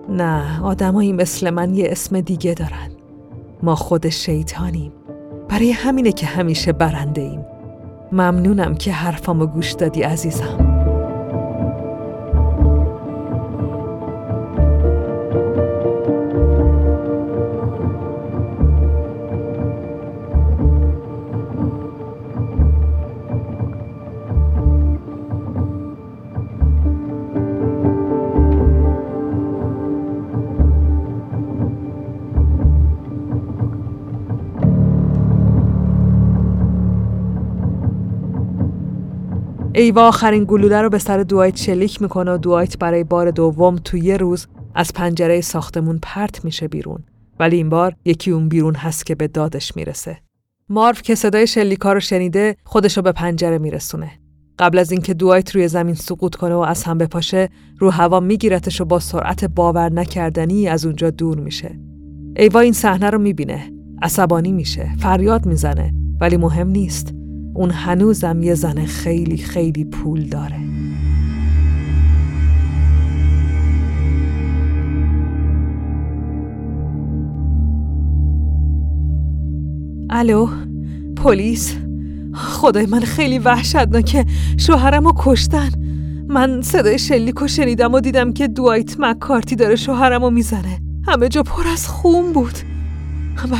نه آدمایی مثل من یه اسم دیگه دارن. ما خود شیطانیم. برای همینه که همیشه برنده ایم ممنونم که حرفامو گوش دادی عزیزم. ایوا آخرین گلوله رو به سر دوایت شلیک می‌کنه و دوایت برای بار دوم تو یه روز از پنجره ساختمون پرت میشه بیرون. ولی این بار یکی اون بیرون هست که به دادش می‌رسه. مارف که صدای شلیکا رو شنیده خودش رو به پنجره میرسونه. قبل از اینکه دوایت روی زمین سقوط کنه و از هم بپاشه رو هوا میگیرتش و با سرعت باور نکردنی از اونجا دور میشه. ایوا این صحنه رو می‌بینه. عصبانی میشه. فریاد می‌زنه. ولی مهم نیست. اون هنوزم یه زن خیلی خیلی پول داره. الو پلیس؟ خدای من خیلی وحشتناکه شوهرم رو کشتن. من صدای شلیک شنیدم و دیدم که دوایت مکارتی داره شوهرم رو می‌زنه. همه جا پر از خون بود.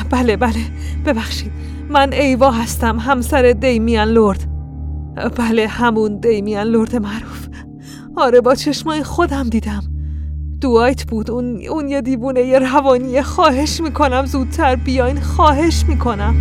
بله بله ببخشید. من ایوا هستم همسر دیمیان لورد. بله همون دیمیان لورد معروف. آره با چشمای خودم دیدم. دوایت بود اون, اون یه دیوونه یه روانی خواهش می‌کنم زودتر بیاین خواهش می‌کنم.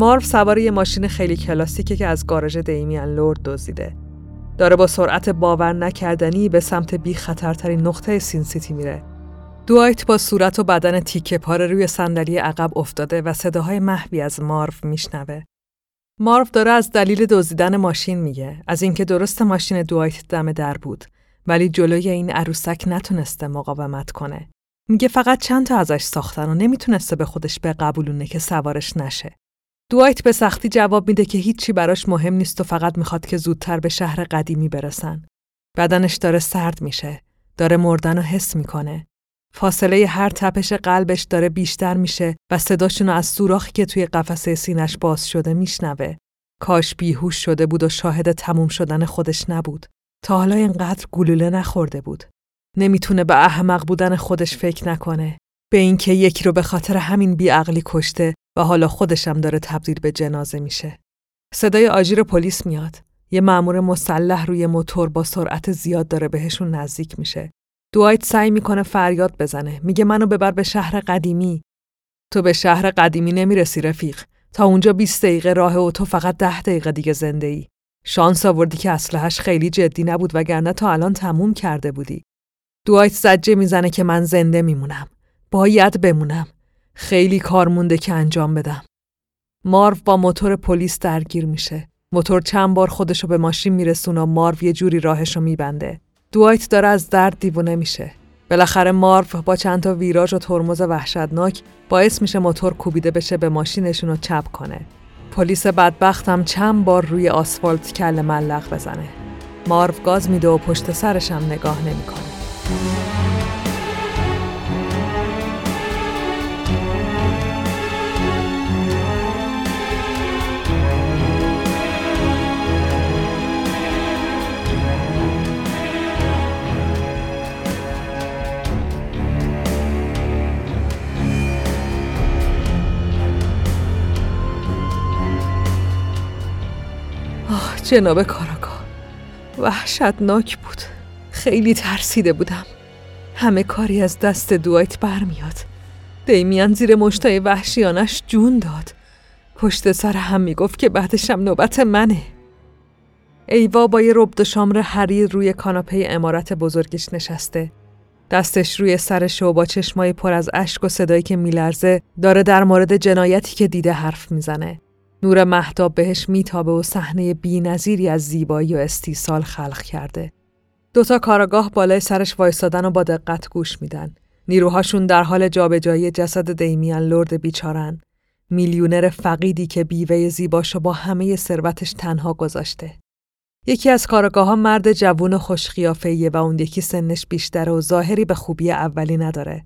مارو سوار یه ماشین خیلی کلاسیکه که از گاراژ دیمیان لورد دزدیده. داره با سرعت باور نکردنی به سمت بی خطرترین نقطه سین سیتی میره. دوایت با صورت و بدن تیکه پاره روی صندلی عقب افتاده و صداهای محوی از مارو میشنوه. مارو داره از دلیل دزدیدن ماشین میگه، از اینکه درست ماشین دوایت دم در بود، ولی جلوی این عروسک نتونسته مقاومت کنه. میگه فقط چند تا ازش ساختن و نمی‌تونسته به خودش به قبولونه که سوارش نشه. دوایت به سختی جواب میده که هیچی براش مهم نیست و فقط می‌خواد که زودتر به شهر قدیمی برسن. بدنش داره سرد میشه. داره مردن و حس می‌کنه. فاصله هر تپش قلبش داره بیشتر میشه و صداشون از سوراخی که توی قفسه سینش باز شده میشنوه. کاش بیهوش شده بود و شاهد تموم شدن خودش نبود. تا حالا اینقدر گلوله نخورده بود. نمی‌تونه به احمق بودن خودش فکر نکنه. به اینکه یکی رو به خاطر همین بیعقلی کشته و حالا خودشم داره تبدیل به جنازه میشه. صدای آژیر پلیس میاد. یه مأمور مسلح روی موتور با سرعت زیاد داره بهشون نزدیک میشه. دوایت سعی می‌کنه فریاد بزنه. میگه منو ببر به شهر قدیمی. تو به شهر قدیمی نمی‌رسی رفیق. تا اونجا 20 دقیقه راه و تو فقط ده دقیقه دیگه زنده ای. شانس آوردی که اسلحه‌اش خیلی جدی نبود وگرنه تا الان تموم کرده بودی. دوایت زجه می‌زنه که من زنده میمونم. باید بمونم. خیلی کار مونده که انجام بدم. مارو با موتور پلیس درگیر میشه. موتور چند بار خودشو به ماشین میرسونه و مارو یه جوری راهشو میبنده. دوایت داره از درد دیوونه میشه. بالاخره مارو با چند تا ویراژ و ترمز وحشتناک باعث میشه موتور کوبیده بشه به ماشینشون رو چپ کنه. پلیس بدبختم چند بار روی آسفالت کل ملق بزنه. مارو گاز میده و پشت سرش هم نگاه نمی‌کنه. جناب کاراگاه. وحشتناک بود. خیلی ترسیده بودم. همه کاری از دست دوایت برمیاد. دیمیان زیر مشتای وحشیانش جون داد. پشت سر هم می‌گفت که بعدشم نوبت منه. ایوا با یه ربد شامر حریر روی کاناپه امارت بزرگش نشسته. دستش روی سرش و با چشمای پر از اشک و صدایی که میلرزه داره در مورد جنایتی که دیده حرف می‌زنه. نور محتاب بهش میتابه و صحنه نظیری از زیبایی و استیصال خلق کرده. دوتا کاراگاه بالای سرش وایستادن و با دقت گوش میدن. نیروهاشون در حال جابجایی جسد دیمیان لرد بیچارن. میلیونر فقیدی که بیوه زیباشو با همه ثروتش تنها گذاشته. یکی از کارگاه ها مرد جوون خوشخیافهیه و اون یکی سنش بیشتره و ظاهری به خوبی اولی نداره.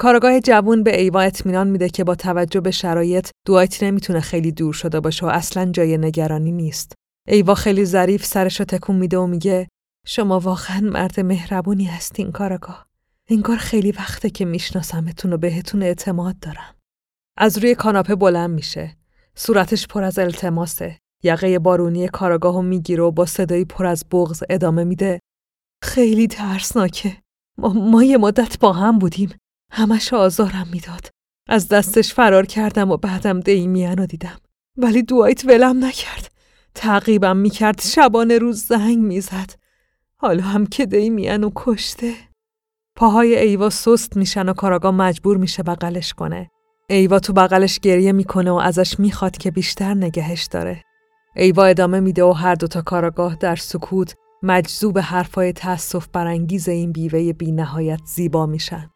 کارگاه جوون به ایوا اطمینان میده که با توجه به شرایط دوایت نمی‌تونه خیلی دور شده باشه و اصلا جای نگرانی نیست. ایوا خیلی ظریف سرشو تکون میده و میگه شما واقعا مرد مهربونی هستین کارگاه. انگار خیلی وقته که میشناسمتون و بهتون اعتماد دارم. از روی کاناپه بلند میشه. صورتش پر از التماسه. یقه بارونی کاراگاهو می‌گیره و با صدایی پر از بغز ادامه میده. خیلی ترسناکه. ما, ما یه مدت با هم بودیم. همش آزارم می‌داد. از دستش فرار کردم و بعدم دیمیان رو دیدم. ولی دوایت ولم نکرد. تعقیبم می‌کرد شبانه روز زنگ می‌زد حالا هم که دی میان و کشته پاهای ایوا سست میشن و کاراگاه مجبور میشه بغلش کنه ایوا تو بغلش گریه می‌کنه و ازش می‌خواد که بیشتر نگهش داره ایوا ادامه میده و هر دوتا کاراگاه در سکوت مجذوب حرفای تأسف برانگیز این بیوه بی نهایت زیبا میشن.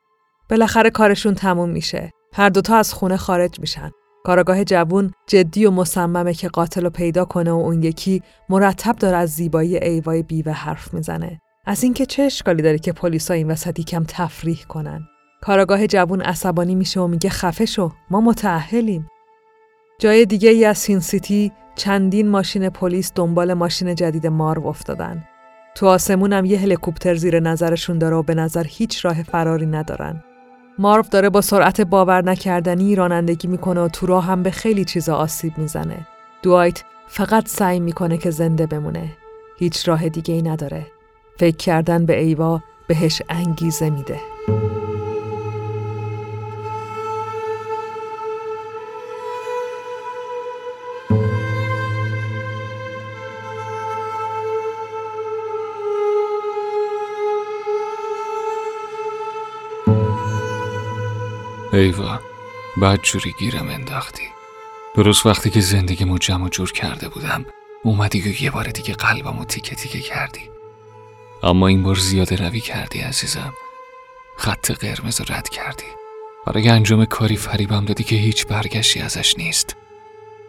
بالاخره کارشون تموم میشه. هر دوتا از خونه خارج میشن. کاراگاه جوون جدی و مصممه که قاتل رو پیدا کنه و اون یکی مرتب داره از زیبایی ایوای بیوه حرف می‌زنه. از اینکه چه اشکالی داره که پلیسا این وسط کم تفریح کنن. کاراگاه جوون عصبانی میشه و میگه خفه شو ما متأهلیم. جای دیگه ای از سین سیتی چندین ماشین پلیس دنبال ماشین جدید مارو افتادن. تو آسمون هم یه هلیکوپتر زیر نظرشون داره و به نظر هیچ راه فراری ندارن. مارو داره با سرعت باور نکردنی رانندگی می‌کنه و تو راه هم به خیلی چیزا آسیب می‌زنه. دوایت فقط سعی می‌کنه که زنده بمونه. هیچ راه دیگه ای نداره. فکر کردن به ایوا بهش انگیزه میده. ایوا بعد جوری گیرم انداختی. درست وقتی که زندگیمو جمع جور کرده بودم اومدی و یه بار دیگه قلبمو تیکه تیکه کردی. اما این بار زیاده روی کردی عزیزم. خط قرمز رد کردی. برای انجام کاری فریبم دادی که هیچ برگشتی ازش نیست.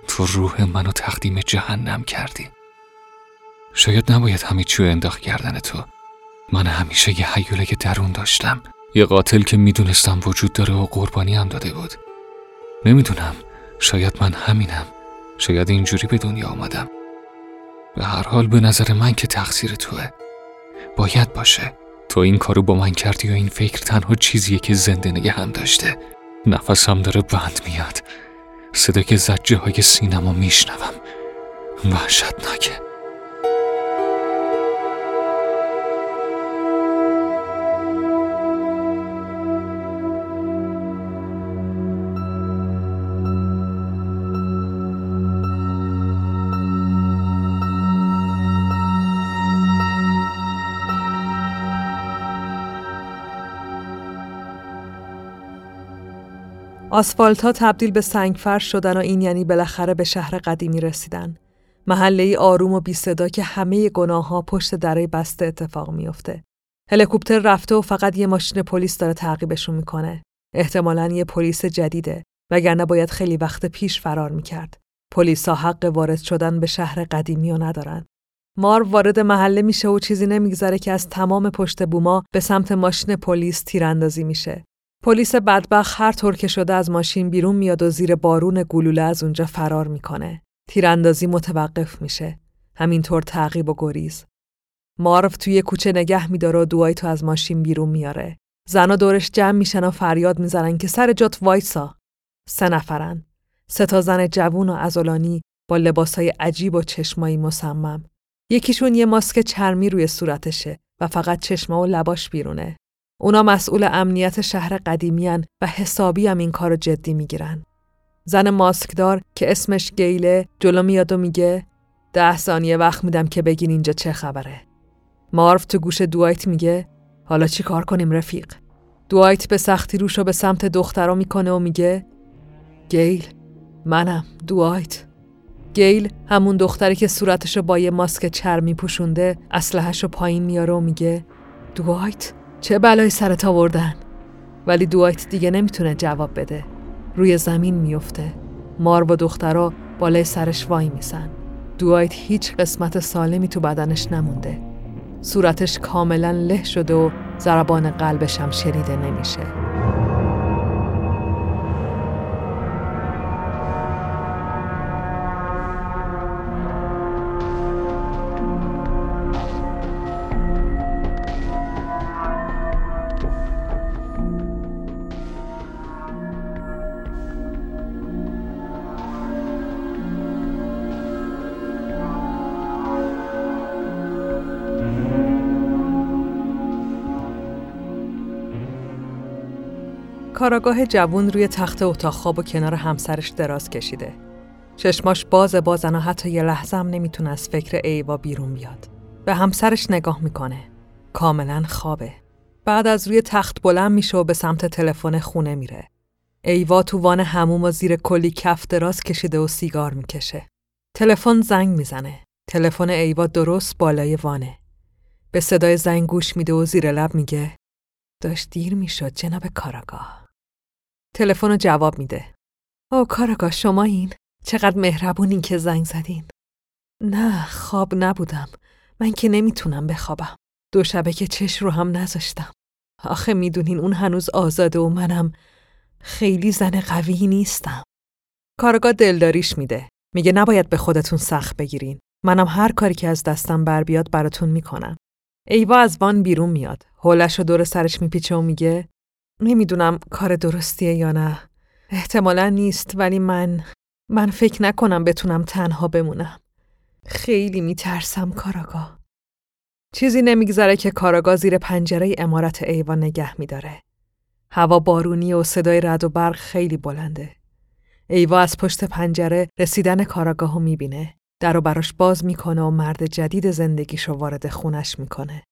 تو روح منو تقدیم جهنم کردی. شاید نباید همه چیو انداخت کردن تو. من همیشه یه حیوله درون داشتم. یه قاتل که می‌دونستم وجود داره و قربانی هم داده بود. نمی‌دونم شاید من همینم. شاید اینجوری به دنیا آمدم. به هر حال به نظر من که تقصیر توه. باید باشه. تو این کارو با من کردی و این فکر تنها چیزیه که زنده نگه هم داشته. نفسم داره بند میاد. صدای زجه های سینما میشنوم. وحشتناکه. آسفالت ها تبدیل به سنگفرش شدن و این یعنی بالاخره به شهر قدیمی رسیدن. محله آروم و بی صدا که همه گناه ها پشت درای بسته اتفاق میافته. هلیکوپتر رفته و فقط یه ماشین پلیس داره تعقیبشون می‌کنه. احتمالا یه پلیس جدیده وگرنه باید خیلی وقت پیش فرار می‌کرد. ها حق وارد شدن به شهر قدیمی و ندارن. مار وارد محله میشه و چیزی نمیگذره که از تمام پشت بوما به سمت ماشین پلیس تیراندازی میشه. پلیس بدبخ هر طور که شده از ماشین بیرون میاد و زیر بارون گلوله از اونجا فرار می‌کنه. تیراندازی متوقف میشه. همینطور تعقیب و گریز. مارف توی کوچه نگه میداره و دوای تو از ماشین بیرون میاره. زنا دورش جمع میشن و فریاد می‌زنن که سر جات وایسا. سه نفرن. سه تا زن جوون و ازولانی با لباسهای عجیب و چشمایی مصمم. یکیشون یه ماسک چرمی روی صورتشه و فقط چشما و لباش بیرونه. اونا مسئول امنیت شهر قدیمیان و حسابی هم این کارو جدی می‌گیرن. زن ماسکدار که اسمش گیله جلو میاد و میگه ده ثانیه وقت میدم که بگین اینجا چه خبره. مارف تو گوش دوایت میگه حالا چی کار کنیم رفیق؟ دوایت به سختی روشو به سمت دخترا می‌کنه و میگه گیل منم دوایت گیل همون دختری که صورتشو با یه ماسک چرمی پوشونده اسلحهشو پایین میاره و میگه دوایت چه بلایی سرت آوردن؟ ولی دوایت دیگه نمی‌تونه جواب بده. روی زمین میفته. مار و دخترا بالای سرش وای میسن. دوایت هیچ قسمت سالمی تو بدنش نمونده. صورتش کاملا له شده و ضربان قلبش هم شنیده نمیشه. کاراگاه جوون روی تخت اتاق خواب و کنار همسرش دراز کشیده. چشماش باز بازن و حتی یه لحظه هم نمی‌تونه از فکر ایوا بیرون بیاد. به همسرش نگاه می‌کنه. کاملا خوابه. بعد از روی تخت بلند میشه و به سمت تلفن خونه میره. ایوا تو وان هموم و زیر کلی کف دراز کشیده و سیگار می‌کشه. تلفن زنگ می‌زنه. تلفن ایوا درست بالای وانه. به صدای زنگ گوش میده و زیر لب میگه داشت دیر می‌شد جناب کاراگاه. تلفن رو جواب میده. او کاراگاه شما این چقدر مهربونین که زنگ زدین. نه خواب نبودم. من که نمی‌تونم بخوابم. دو شبه که چش رو هم نذاشتم. آخه می‌دونین اون هنوز آزاده و منم خیلی زن قوی نیستم. کارگاه دلداریش میده. میگه نباید به خودتون سخت بگیرین. منم هر کاری که از دستم بر بیاد براتون می‌کنم. ایوا از وان بیرون میاد. هولش رو دور سرش میپیچه و میگه نمی‌دونم کار درستیه یا نه. احتمالا نیست ولی من من فکر نکنم بتونم تنها بمونم. خیلی میترسم کاراگاه. چیزی نمیگذره که کاراگاه زیر پنجره امارت ایوا نگه میداره. هوا بارونی و صدای رد و برق خیلی بلنده. ایوا از پشت پنجره رسیدن کاراگاهو می‌بینه. در و براش باز می‌کنه و مرد جدید زندگیشو وارد خونش می‌کنه.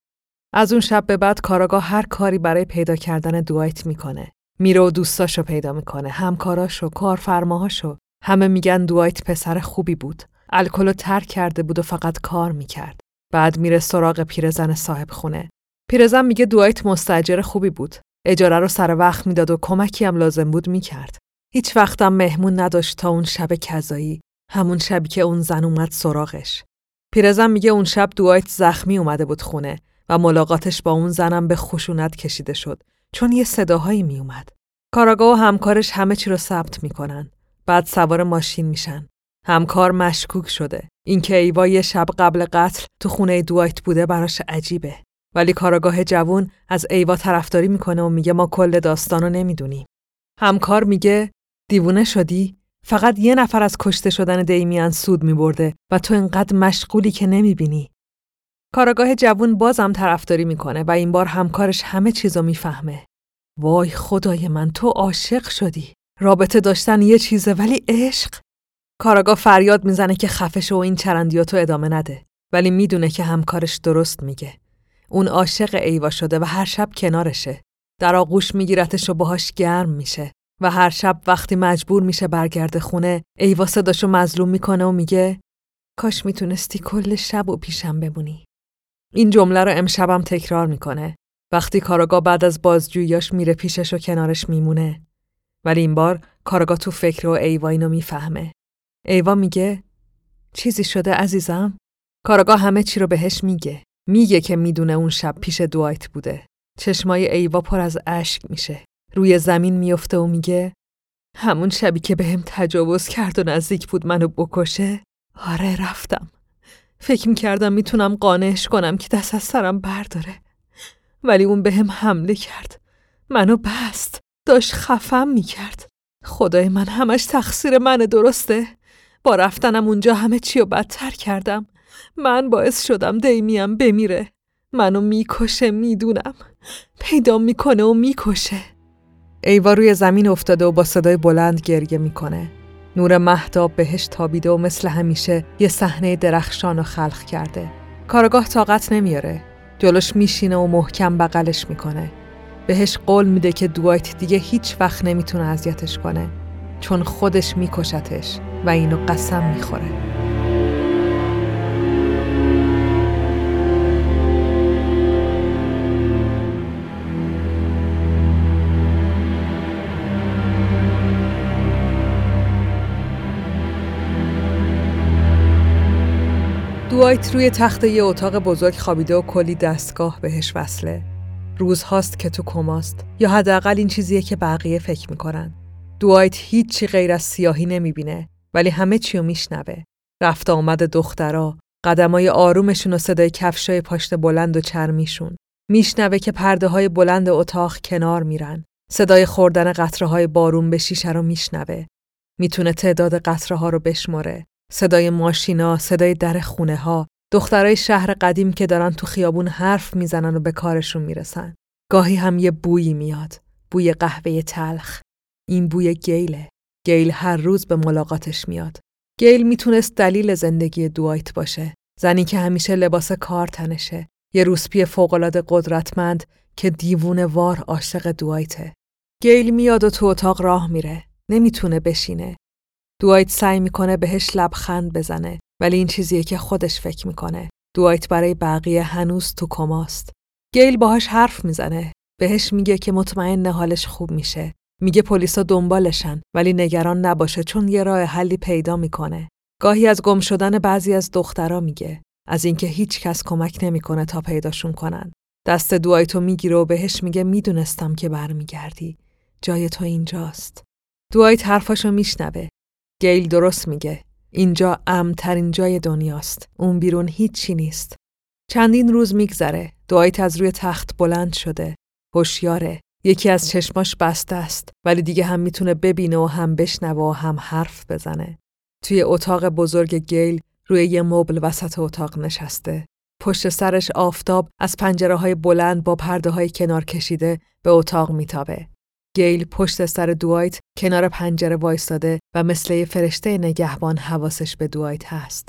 از اون شب به بعد کاراگاه هر کاری برای پیدا کردن دوایت می‌کنه. میره و دوستاشو پیدا می‌کنه. همکاراشو، کارفرماهاشو. همه میگن دوایت پسر خوبی بود. الکل ترک کرده بود و فقط کار می‌کرد. بعد میره سراغ پیرزن صاحب خونه. پیرزن میگه دوایت مستجر خوبی بود. اجاره رو سر وقت می‌داد و کمکی هم لازم بود می‌کرد. هیچ وقتم مهمون نداشت تا اون شب کذایی همون شبی که اون زن اومد سراغش. پیرزن میگه اون شب دوایت زخمی اومده بود خونه و ملاقاتش با اون زنم به خشونت کشیده شد چون یه صداهایی میومد. کاراگاه و همکارش همه چی رو ثبت می‌کنن. بعد سوار ماشین میشن. همکار مشکوک شده. اینکه ایوا یه شب قبل قتل تو خونه دوایت بوده براش عجیبه. ولی کاراگاه جوون از ایوا طرفداری می‌کنه و میگه ما کل داستانو نمی‌دونیم. همکار میگه دیوونه شدی؟ فقط یه نفر از کشته شدن دیمیان سود میبرده و تو انقدر مشغولی که نمی‌بینی. کاراگاه جوون بازم طرفداری می‌کنه و این بار همکارش همه چیزو می‌فهمه. وای خدای من تو عاشق شدی. رابطه داشتن یه چیزه ولی عشق. کاراگاه فریاد می‌زنه که خفش و این چرندیاتو ادامه نده. ولی می‌دونه که همکارش درست میگه. اون عاشق ایوا شده و هر شب کنارشه. در آغوش میگیرتش و باهاش گرم میشه و هر شب وقتی مجبور میشه برگرده خونه ایوا صداشو مظلوم می‌کنه و میگه کاش می‌تونستی کل شب و پیشم بمونی. این جمله رو امشبم تکرار می‌کنه. وقتی کاراگا بعد از بازجوییاش میره پیشش و کنارش میمونه. ولی این بار کاراگا تو فکر و ایوا اینو می‌فهمه. ایوا میگه چیزی شده عزیزم؟ کاراگا همه چی رو بهش میگه. میگه که می‌دونه اون شب پیش دوایت بوده. چشمای ایوا پر از اشک میشه. روی زمین میفته و میگه همون شبی که بهم به تجاوز کرد و نزدیک بود منو بکشه آره رفتم فکر می‌کردم می‌تونم قانعش کنم که دست از سرم برداره. ولی اون بهم به حمله کرد. منو بست. داشت خفم می‌کرد. خدای من همش تقصیر منه درسته؟ با رفتنم اونجا همه چی رو بدتر کردم. من باعث شدم دیمیم بمیره. منو می‌کشه می‌دونم. پیدا می‌کنه و می‌کشه. ایوا روی زمین افتاده و با صدای بلند گریه می‌کنه. نور مهتاب بهش تابیده و مثل همیشه یه صحنه درخشان و خلق کرده. کارگاه طاقت نمیاره. جلوش میشینه و محکم بغلش می‌کنه. بهش قول میده که دوایت دیگه هیچ وقت نمی‌تونه اذیتش کنه. چون خودش میکشتش و اینو قسم می‌خوره. دوایت روی تخت یه اتاق بزرگ خوابیده و کلی دستگاه بهش وصله. روزهاست که تو کماست یا حداقل این چیزیه که بقیه فکر می‌کنن. دوایت هیچی غیر از سیاهی نمی‌بینه ولی همه چی رو میشنوه. رفت آمد دخترا، قدمای آرومشون و صدای کفشای پاشت بلند و چرمیشون. میشنوه که پرده های بلند اتاق کنار میرن. صدای خوردن قطره های بارون به شیشه رو میشنوه. می‌تونه تعداد قطره ها رو بشماره. صدای ماشینا، صدای در خونه ها، دخترای شهر قدیم که دارن تو خیابون حرف می‌زنن و به کارشون می‌رسن. گاهی هم یه بویی میاد. بوی قهوه تلخ. این بوی گیله. گیل هر روز به ملاقاتش میاد. گیل می‌تونست دلیل زندگی دوایت باشه. زنی که همیشه لباس کار تنشه. یه روسپی فوقالعاده قدرتمند که دیوونه وار عاشق دوایته. گیل میاد و تو اتاق راه میره. نمی‌تونه بشینه. دوایت سعی می‌کنه بهش لبخند بزنه ولی این چیزیه که خودش فکر می‌کنه. دوایت برای بقیه هنوز تو کماست. گیل باهاش حرف می‌زنه. بهش میگه که مطمئن حالش خوب میشه. میگه پلیسا دنبالشن ولی نگران نباشه چون یه راه حلی پیدا می‌کنه. گاهی از گم شدن بعضی از دخترا میگه. از اینکه هیچ کس کمک نمی‌کنه تا پیداشون کنن. دست دوایتو می‌گیره و بهش میگه می‌دونستم که برمیگردی. جای تو اینجاست. دوایت حرفاشو میشنوه. گیل درست میگه. اینجا امترین جای دنیاست. اون بیرون هیچی نیست. چندین روز میگذره. دوایت از روی تخت بلند شده. هوشیاره. یکی از چشماش بسته است ولی دیگه هم می‌تونه ببینه و هم بشنوه و هم حرف بزنه. توی اتاق بزرگ گیل روی یه مبل وسط اتاق نشسته. پشت سرش آفتاب از پنجره های بلند با پرده های کنار کشیده به اتاق میتابه. گیل پشت سر دوایت کنار پنجره وایستاده و مثل یه فرشته نگهبان حواسش به دوایت هست.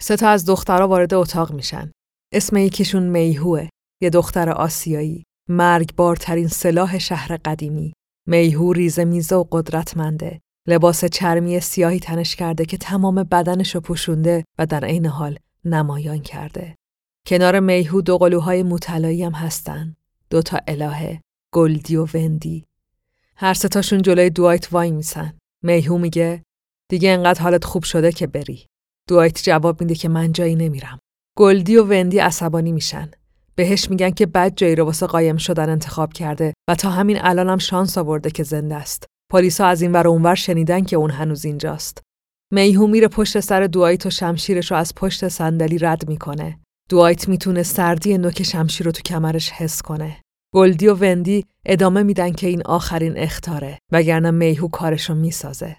سه تا از دخترها وارد اتاق میشن. اسم یکیشون میهوه، یه دختر آسیایی، مرگبارترین سلاح شهر قدیمی. میهو ریزه میزه و قدرتمنده. لباس چرمی سیاهی تنش کرده که تمام بدنش رو پوشونده و در عین حال نمایان کرده. کنار میهو دو قلوهای مطلایی هم هستن. دو تا الهه، گلدی و وندی. هر ستاشون جلوی دوایت وای میسن. میهو میگه دیگه انقدر حالت خوب شده که بری. دوایت جواب میده که من جایی نمیرم. گلدی و وندی عصبانی میشن. بهش میگن که بد جایی رو واسه قایم شدن انتخاب کرده و تا همین الانم شانس آورده که زنده است. پلیسا از این ور اونور شنیدن که اون هنوز اینجاست. میهو میره پشت سر دوایت و شمشیرش رو از پشت صندلی رد می‌کنه. دوایت می‌تونه سردی نوک شمشیر رو تو کمرش حس کنه. گلدی و وندی ادامه میدن که این آخرین اختاره وگرنه میهو کارشو می‌سازه.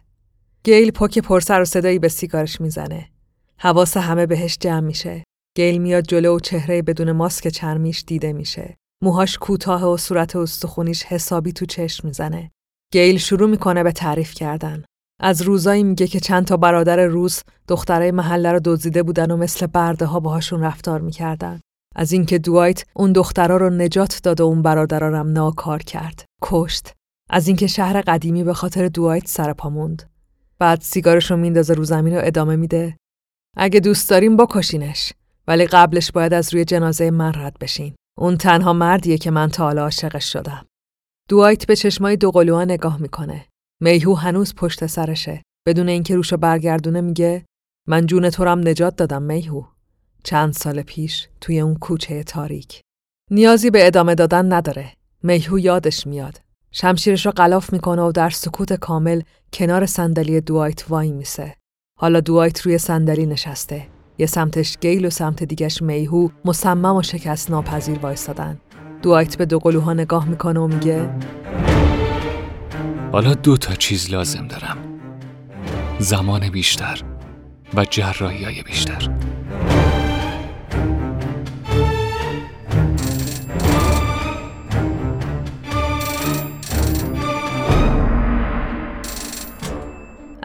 گیل پک پرسر و صدایی به سیگارش می‌زنه. حواس همه بهش جمع میشه. گیل میاد جلو و چهره بدون ماسک چرمیش دیده میشه. موهاش کوتاه و صورت استخونیش حسابی تو چشم می‌زنه. گیل شروع می‌کنه به تعریف کردن. از روزایی میگه که چند تا برادر روز دخترای محله رو دزدیده بودن و مثل برده ها باهاشون رفتار می‌کردن. از اینکه دوایت اون دخترها رو نجات داد و اون برادرارم ناکار کرد. کشت. از اینکه شهر قدیمی به خاطر دوایت سر پا موند. بعد سیگارش رو میندازه رو زمین و ادامه میده. اگه دوست داریم بکشینش. ولی قبلش باید از روی جنازه من رد بشین. اون تنها مردیه که من تا حالا عاشقش شدم. دوایت به چشمای دوقلوها نگاه می‌کنه. میهو هنوز پشت سرشه. بدون اینکه روشو برگردونه میگه من جون تو رم نجات دادم میهو. چند سال پیش توی اون کوچه تاریک. نیازی به ادامه دادن نداره. میهو یادش میاد. شمشیرش رو غلاف می‌کنه و در سکوت کامل کنار صندلی دوایت وای میسه. حالا دوایت روی صندلی نشسته. یه سمتش گیل و سمت دیگش میهو مصمم و شکست ناپذیر وایستادن. دوایت به دو قلوها نگاه می‌کنه و میگه حالا دو تا چیز لازم دارم زمان بیشتر و جراحی های بیشتر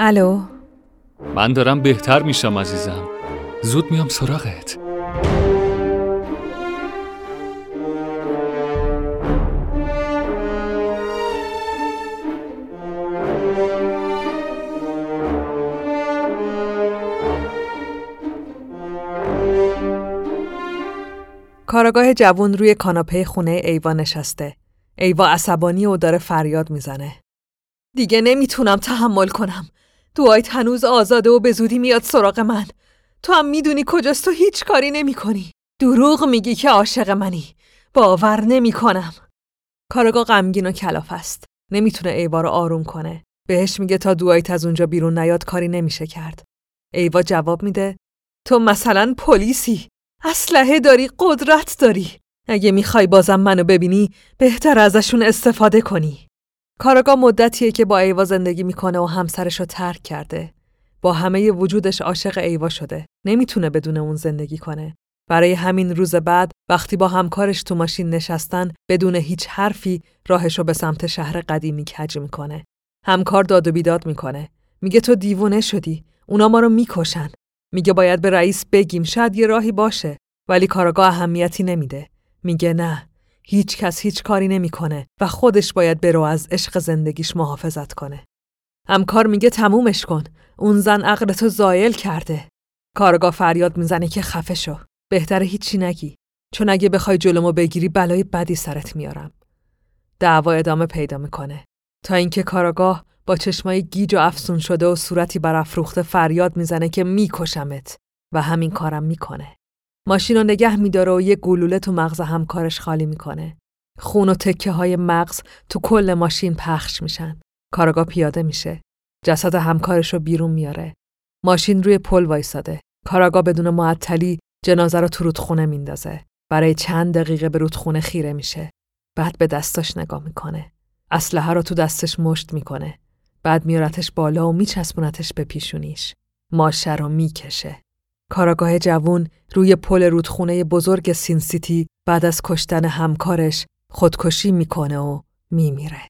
الو من دارم بهتر میشم عزیزم زود میام سراغت کاراگاه جوون روی کاناپه خونه ایوا نشسته. ایوا عصبانی و داره فریاد می‌زنه. دیگه نمی‌تونم تحمل کنم. دوایت هنوز آزاده و به زودی میاد سراغ من. تو هم می‌دونی کجاست تو هیچ کاری نمی کنی. دروغ میگی که عاشق منی. باور نمی کنم. کارگاه غمگین و کلاف است. نمی‌تونه ایوا رو آروم کنه. بهش میگه تا دوایت از اونجا بیرون نیاد کاری نمیشه کرد. ایوا جواب میده تو مثلا پلیسی. اسلحه داری قدرت داری. اگه می‌خوای بازم منو ببینی بهتر ازشون استفاده کنی. کارگاه مدتیه که با ایوا زندگی می‌کنه و همسرش رو ترک کرده. با همه وجودش عاشق ایوا شده. نمی‌تونه بدون اون زندگی کنه. برای همین روز بعد وقتی با همکارش تو ماشین نشستن بدون هیچ حرفی راهشو به سمت شهر قدیمی کج می‌کنه. همکار داد و بیداد می‌کنه. میگه تو دیوونه شدی. اونا ما رو می‌کشن. میگه باید به رئیس بگیم شاید یه راهی باشه ولی کاراگاه اهمیتی نمیده. میگه نه هیچ کس هیچ کاری نمی‌کنه و خودش باید برو از عشق زندگیش محافظت کنه. همکار میگه تمومش کن. اون زن عقلتو زایل کرده. کارگاه فریاد می‌زنه که خفه شو. بهتره هیچی نگی. چون اگه بخوای جلومو بگیری بلای بدی سرت میارم. دعوا ادامه پیدا می‌کنه. تا اینکه کاراگاه با چشمای گیج و افسون شده و صورتی برافروخته فریاد می‌زنه که میکشمت و همین کارم می‌کنه. ماشین رو نگه میداره و یه گلوله تو مغز همکارش خالی می‌کنه. خون و تکه های مغز تو کل ماشین پخش میشن. کارگاه پیاده میشه. جسد همکارش رو بیرون میاره. ماشین روی پل وایساده. کاراگاه بدون معطلی جنازه رو تو رودخونه میندازه. برای چند دقیقه به رودخونه خیره میشه. بعد به دستاش نگاه می‌کنه. اسلحه رو تو دستش مشت می‌کنه. بعد میارتش بالا و میچسبونتش به پیشونیش. ماشه رو می‌کشه. کاراگاه جوون روی پل رودخونه بزرگ سین سیتی بعد از کشتن همکارش خودکشی می‌کنه و میمیره.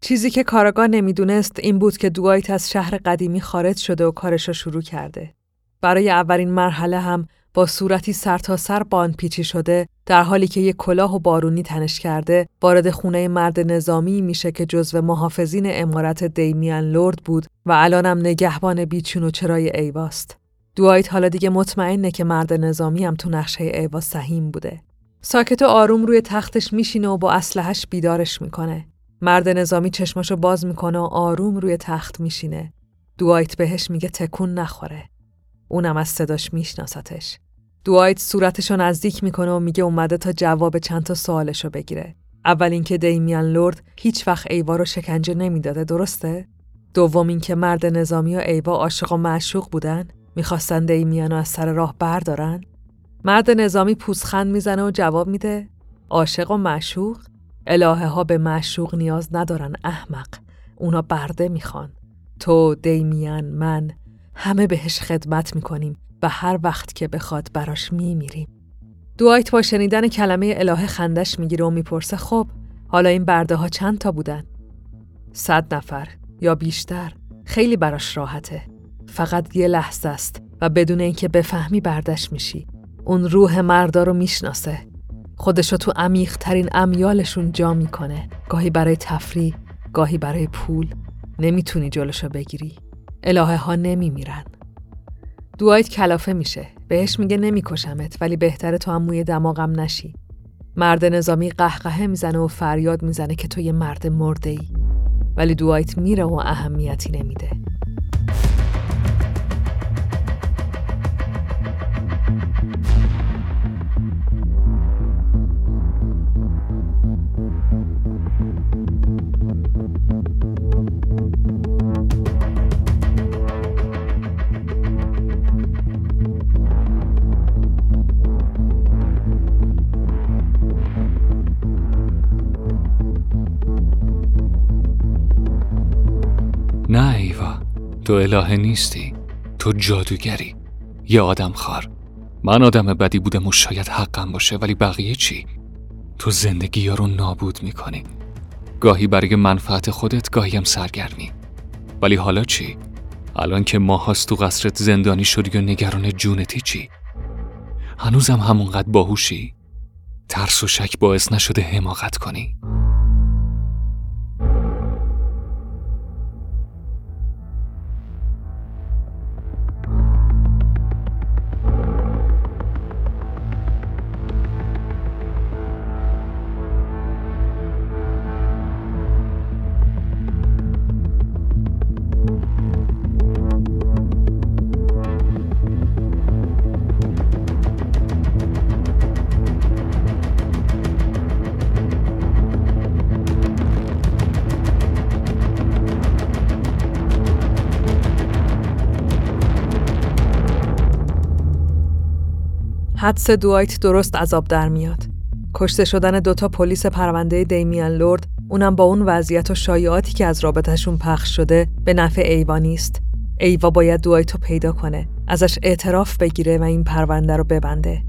چیزی که کاراگاه نمی‌دونست این بود که دوایت از شهر قدیمی خارج شده و کارش رو شروع کرده. برای اولین مرحله هم با صورتی سرتاسر سر بان پیچی شده در حالی که یک کلاه و بارونی تنش کرده وارد خونه مرد نظامی میشه که جزو محافظین امارت دیمیان لورد بود و الانم نگهبان بیچون و چرای ایواست. دوایت حالا دیگه مطمئنه که مرد نظامی هم تو نقشه ایوا سهیم بوده. ساکت و آروم روی تختش میشینه و با اسلحهش بیدارش می‌کنه. مرد نظامی چشماشو باز می‌کنه و آروم روی تخت میشینه. دوایت بهش میگه تکون نخوره. اونم از صداش میشناستش. دوایت صورتشو نزدیک می‌کنه و میگه اومده تا جواب چند تا سوالشو بگیره. اول اینکه دیمیان لورد هیچ وقت ایوا رو شکنجه نمی‌داده درسته؟ دوم اینکه مرد نظامی و ایوا عاشق و معشوق بودن؟ می‌خواستن دیمیان رو از سر راه بردارن؟ مرد نظامی پوزخند می‌زنه و جواب میده عاشق و معشوق؟ الهه ها به معشوق نیاز ندارن احمق. اونا برده می‌خوان. تو، دیمیان، من همه بهش خدمت می‌کنیم و هر وقت که بخواد براش میمیریم. دوایت با شنیدن کلمه الهه خندش می‌گیره و می‌پرسه خب حالا این برده ها چند تا بودن؟ صد نفر یا بیشتر خیلی براش راحته. فقط یه لحظه است و بدون اینکه بفهمی بردش میشی. اون روح مردا رو می‌شناسه. خودشو تو عمیق ترین امیالشون جا می‌کنه. گاهی برای تفریح، گاهی برای پول. نمی‌تونی جلوشو بگیری. الهه ها نمیمیرن. دوایت کلافه میشه. بهش میگه نمیکشمت ولی بهتره تو هم موی دماغم نشی. مرد نظامی قهقهه می‌زنه و فریاد می‌زنه که تو یه مرد مرده ای. ولی دوایت میره و اهمیتی نمیده. نه ایوا تو الهه نیستی تو جادوگری یه آدم خار من آدم بدی بودم و شاید حقم باشه ولی بقیه چی؟ تو زندگی ها رو نابود می‌کنی گاهی برای منفعت خودت گاهی هم سرگرمی ولی حالا چی؟ الان که ماهاست تو قصرت زندانی شدی و نگران جونتی چی؟ هنوزم همونقدر باهوشی؟ ترس و شک باعث نشده حماقت کنی؟ حدس دوایت درست عذاب در میاد. کشته شدن دوتا پلیس پرونده دیمیان لورد اونم با اون وضعیت و شایعاتی که از رابطهشون پخش شده به نفع ایوا نیست. ایوا باید دوایتو پیدا کنه. ازش اعتراف بگیره و این پرونده رو ببنده.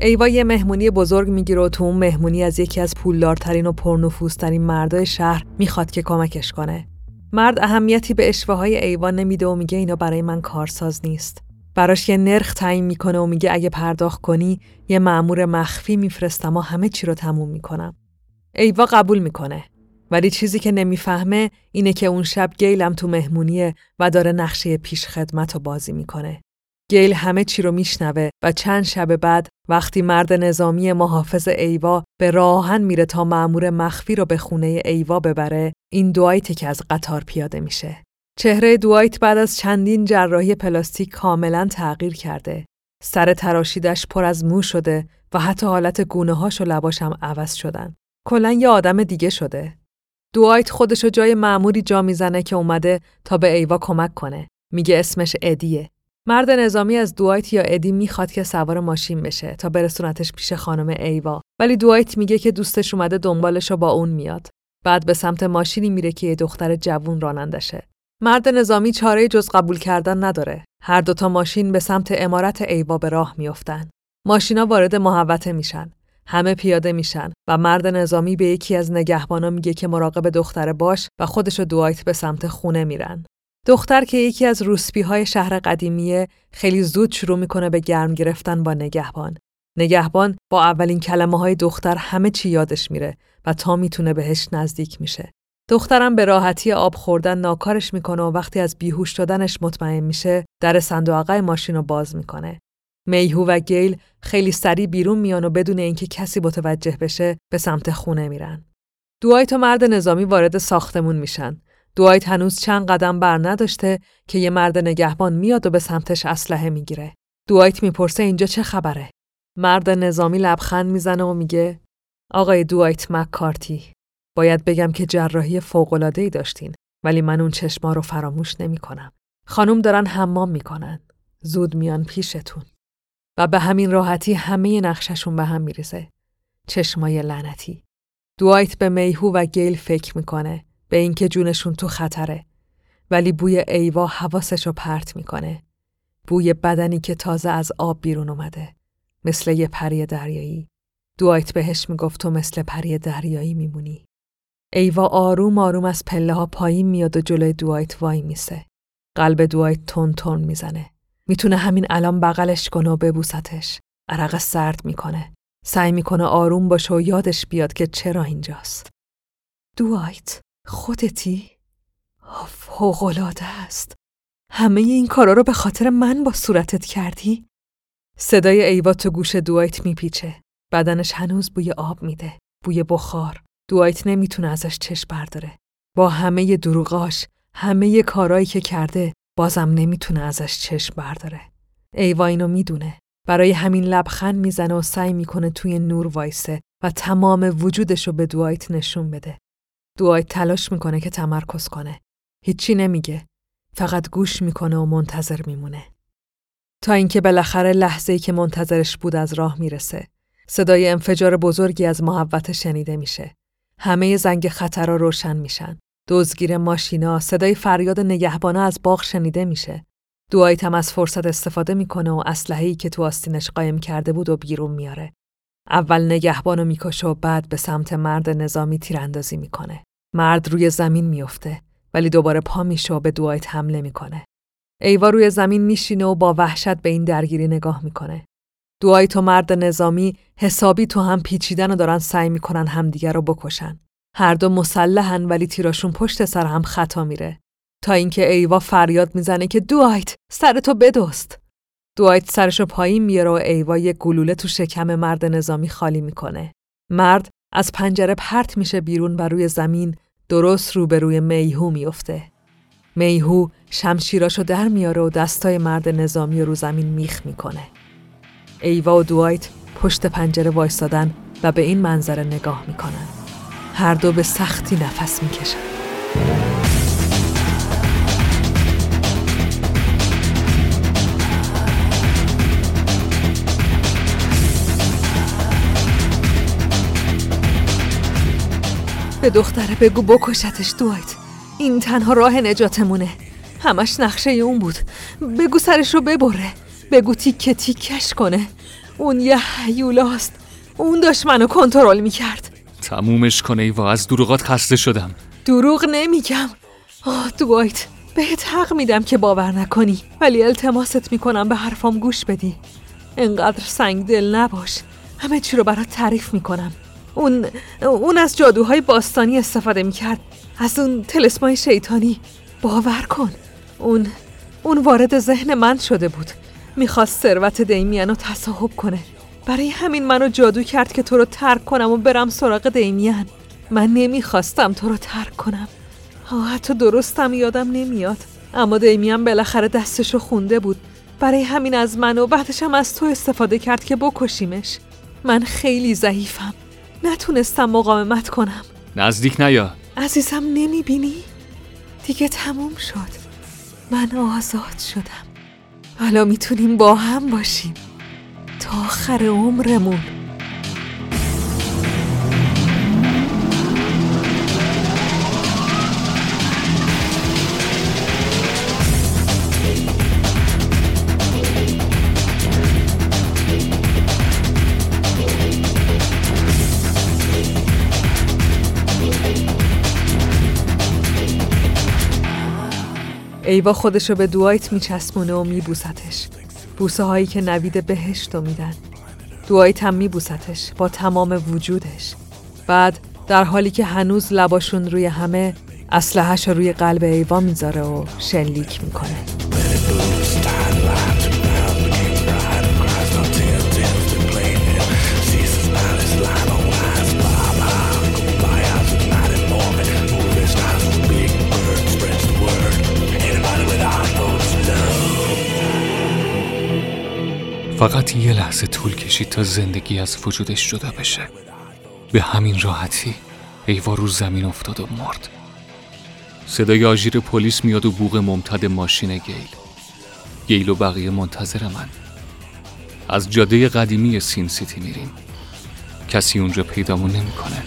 ایوا یه مهمونی بزرگ می‌گیره و تو اون مهمونی از یکی از پولدارترین و پرنفوذترین مردای شهر می‌خواد که کمکش کنه. مرد اهمیتی به اشوه های ایوان نمیده و میگه اینا برای من کارساز نیست. براش یه نرخ تعیین می‌کنه و میگه اگه پرداخت کنی یه معمور مخفی میفرستم و همه چی رو تموم می‌کنم. ایوا قبول می‌کنه. ولی چیزی که نمی‌فهمه اینه که اون شب گیلم تو مهمونیه و داره نقشه پیش خدمت رو بازی می‌کنه. گیل همه چی رو میشنوه و چند شب بعد وقتی مرد نظامی محافظ ایوا به راهن میره تا معمور مخفی رو به خونه ایوا ببره این دوایت که از قطار پیاده میشه. چهره دوایت بعد از چندین جراحی پلاستیک کاملا تغییر کرده. سر تراشیدش پر از مو شده و حتی حالت گونه هاش و لباش هم عوض شدن. کلا یه آدم دیگه شده. دوایت خودشو جای معموری جا می‌زنه که اومده تا به ایوا کمک کنه. میگه اسمش ادیه. مرد نظامی از دوایت یا ادی می‌خواد که سوار ماشین بشه تا برسونتش پیش خانم ایوا ولی دوایت میگه که دوستش اومده دنبالش و با اون میاد بعد به سمت ماشینی میره که یه دختر جوون رانندشه مرد نظامی چاره جز قبول کردن نداره هر دوتا ماشین به سمت امارت ایوا به راه میافتن ماشینا وارد محوطه میشن همه پیاده میشن و مرد نظامی به یکی از نگهبانا میگه که مراقب دختر باش و خودش و دوایت به سمت خونه میرن دختر که یکی از روسپی های شهر قدیمیه خیلی زود شروع می‌کنه به گرم گرفتن با نگهبان. نگهبان با اولین کلمه های دختر همه چی یادش میره و تا می‌تونه بهش نزدیک میشه. دخترم به راحتی آب خوردن ناکارش می‌کنه و وقتی از بیهوش شدنش مطمئن میشه در صندوق ماشین رو باز می‌کنه. میهو و گیل خیلی سریع بیرون میان و بدون اینکه کسی متوجه بشه به سمت خونه میرن. دوایت و مرد نظامی وارد ساختمون میشن دوایت هنوز چند قدم بر نداشته که یه مرد نگهبان میاد و به سمتش اسلحه می‌گیره. دوایت می‌پرسه اینجا چه خبره؟ مرد نظامی لبخند می‌زنه و میگه آقای دوایت مکارتی باید بگم که جراحی فوق‌العاده‌ای داشتین ولی من اون چشما رو فراموش نمی‌کنم. خانم دارن حمام می‌کنن. زود میان پیشتون. و به همین راحتی همه نقششون به هم میریزه. چشمای لعنتی. دوایت به میهو و گیل فکر می‌کنه به اینکه جونشون تو خطره ولی بوی ایوا حواسش رو پرت می‌کنه بوی بدنی که تازه از آب بیرون اومده مثل یه پری دریایی دوایت بهش می‌گفت تو مثل پری دریایی میمونی ایوا آروم آروم از پله ها پایین میاد و جلوی دوایت وای میسه قلب دوایت تون تون می‌زنه می‌تونه همین الان بغلش کنه و ببوستش عرق سرد می‌کنه سعی می‌کنه آروم باشه و یادش بیاد که چرا اینجاست دوایت خودتی؟ فوقلاده است. همه این کارا رو به خاطر من با صورتت کردی؟ صدای ایوا تو گوش دوایت میپیچه. بدنش هنوز بوی آب میده. بوی بخار. دوایت نمی‌تونه ازش چشم برداره. با همه دروغاش، همه کارایی که کرده، بازم نمی‌تونه ازش چشم برداره. ایوا اینو می‌دونه. برای همین لبخند می‌زنه و سعی می‌کنه توی نور وایسه و تمام وجودش رو به دوایت نشون بده. دوایت تلاش می‌کنه که تمرکز کنه. هیچی نمیگه. فقط گوش می‌کنه و منتظر میمونه. تا اینکه بالاخره لحظه‌ای که منتظرش بود از راه می‌رسه. صدای انفجار بزرگی از محوت شنیده میشه. همه زنگ خطر را روشن میشن. دزگیر ماشینا، صدای فریاد نگهبانا از باغ شنیده میشه. دوایت از فرصت استفاده می‌کنه و اسلحه‌ای که تو آستینش قایم کرده بود و بیرون میاره. اول نگهبانو می‌کشه و بعد به سمت مرد نظامی تیراندازی می‌کنه. مرد روی زمین میفته ولی دوباره پا میشه و به دوایت حمله می‌کنه. ایوا روی زمین میشینه و با وحشت به این درگیری نگاه می‌کنه. دوایت و مرد نظامی حسابی تو هم پیچیدن و دارن سعی می‌کنن همدیگر رو بکشن. هر دو مسلحن ولی تیراشون پشت سر هم خطا میره. تا اینکه ایوا فریاد می‌زنه که دوایت سرتو بدست. دوایت سرشو پایین میاره و ایوا یه گلوله تو شکم مرد نظامی خالی می‌کنه. مرد از پنجره پرت میشه بیرون و روی زمین درست روبروی میهو میفته. میهو شمشیراشو در میاره و دستای مرد نظامی رو زمین میخ می‌کنه. ایوا و دوایت پشت پنجره وایستادن و به این منظره نگاه می‌کنن. هر دو به سختی نفس می‌کشن. به دختره بگو بکشتش دوایت این تنها راه نجاتمونه همش نقشه اون بود بگو سرش رو ببره بگو تیکه تیکش کنه. اون یه حیولاست. اون داشت منو کنترل می‌کرد. تمومش کنه و از دروغات خسته شدم. دروغ نمیگم. آه دوایت بهت حق میدم که باور نکنی. ولی التماست می‌کنم به حرفام گوش بدی. انقدر سنگ دل نباش. همه چی رو برات تعریف می‌کنم. اون اون از جادوهای باستانی استفاده می‌کرد. از اون تلسمای شیطانی. باور کن. اون اون وارد ذهن من شده بود. می‌خواست ثروت دیمین رو تصاحب کنه. برای همین منو جادو کرد که تو رو ترک کنم و برم سراغ دیمین من نمی‌خواستم تو رو ترک کنم. حتی درستم یادم نمیاد. اما دیمین بالاخره دستشو خونده بود. برای همین از من و بعدش هم از تو استفاده کرد که بکشیمش. من خیلی ضعیفم. نتونستم مقاومت کنم. نزدیک نیا. عزیزم نمی‌بینی؟ دیگه تموم شد. من آزاد شدم. حالا می‌تونیم با هم باشیم. تا آخر عمرمون. ایوا خودشو به دوایت میچسبونه و میبوستش بوسه هایی که نوید بهشتو میدن. دوایت هم میبوستش با تمام وجودش. بعد در حالی که هنوز لباشون روی همه اسلحهش روی قلب ایوا می‌ذاره و شلیک می‌کنه. فقط یه لحظه طول کشید تا زندگی از وجودش جدا بشه. به همین راحتی ایوا رو زمین افتاد و مرد. صدای آژیر پلیس میاد و بوغ ممتد ماشین گیل. گیل و بقیه منتظر من. از جاده قدیمی سین سیتی میریم. کسی اونجا پیدامون نمی‌کنه.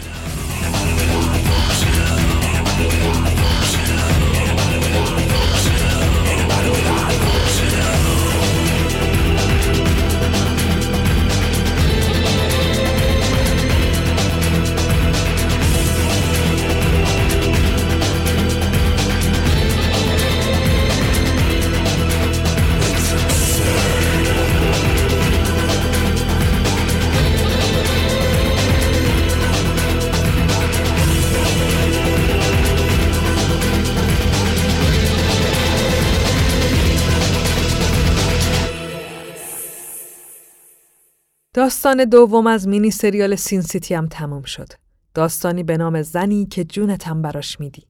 داستان دوم از مینی سریال سین سیتی هم تموم شد. داستانی به نام زنی که جونتم براش میدی.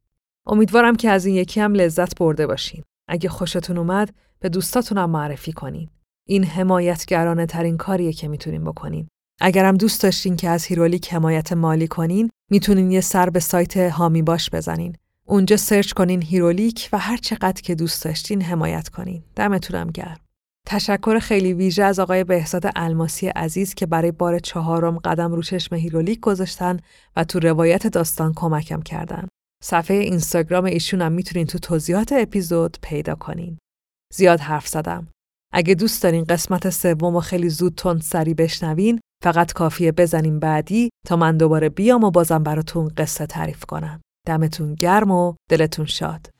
امیدوارم که از این یکی هم لذت برده باشین. اگه خوشتون اومد به دوستاتونم معرفی کنین. این حمایتگرانه ترین کاریه که می‌تونین بکنین. اگرم دوست داشتین که از هیرولیک حمایت مالی کنین، می‌تونین یه سر به سایت حامی باش بزنین. اونجا سرچ کنین هیرولیک و هر چقدر که دوست داشتین حمایت کنین. دمتونم گرم. تشکر خیلی ویژه از آقای بهزاد الماسی عزیز که برای بار چهارم قدم رو چشم هیرولیک گذاشتن و تو روایت داستان کمکم کردن. صفحه اینستاگرام هم می‌تونین تو توضیحات اپیزود پیدا کنین. زیاد حرف زدم. اگه دوست دارین قسمت سوم و خیلی زود تند سری بشنوین فقط کافیه بزنین بعدی تا من دوباره بیام و بازم براتون قصه تعریف کنم. دمتون گرم و دلتون شاد.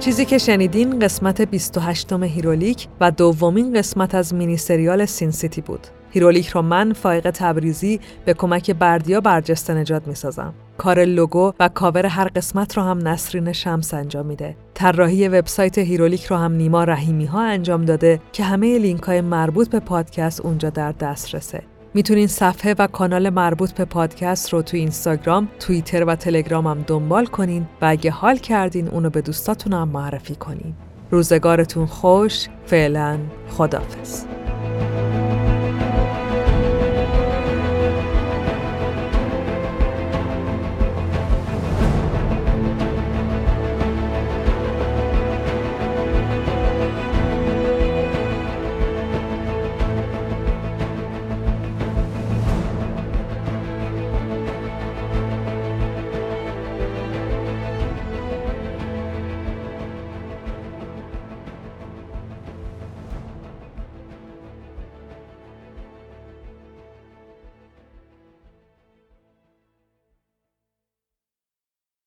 چیزی که شنیدین قسمت 28 هیرولیک و دومین قسمت از مینی سریال سین سیتی بود. هیرولیک رو من فائق تبریزی به کمک بردیا برجسته نجات می سازم. کار لوگو و کاور هر قسمت رو هم نسرین شمس انجام میده. طراحی وبسایت هیرولیک رو هم نیما رحیمی ها انجام داده که همه لینک های مربوط به پادکست اونجا در دسترسه. می‌تونین صفحه و کانال مربوط به پادکست رو تو اینستاگرام، توییتر و تلگرام هم دنبال کنین و اگه حال کردین اونو به دوستاتون هم معرفی کنین. روزگارتون خوش، فعلا خدافز.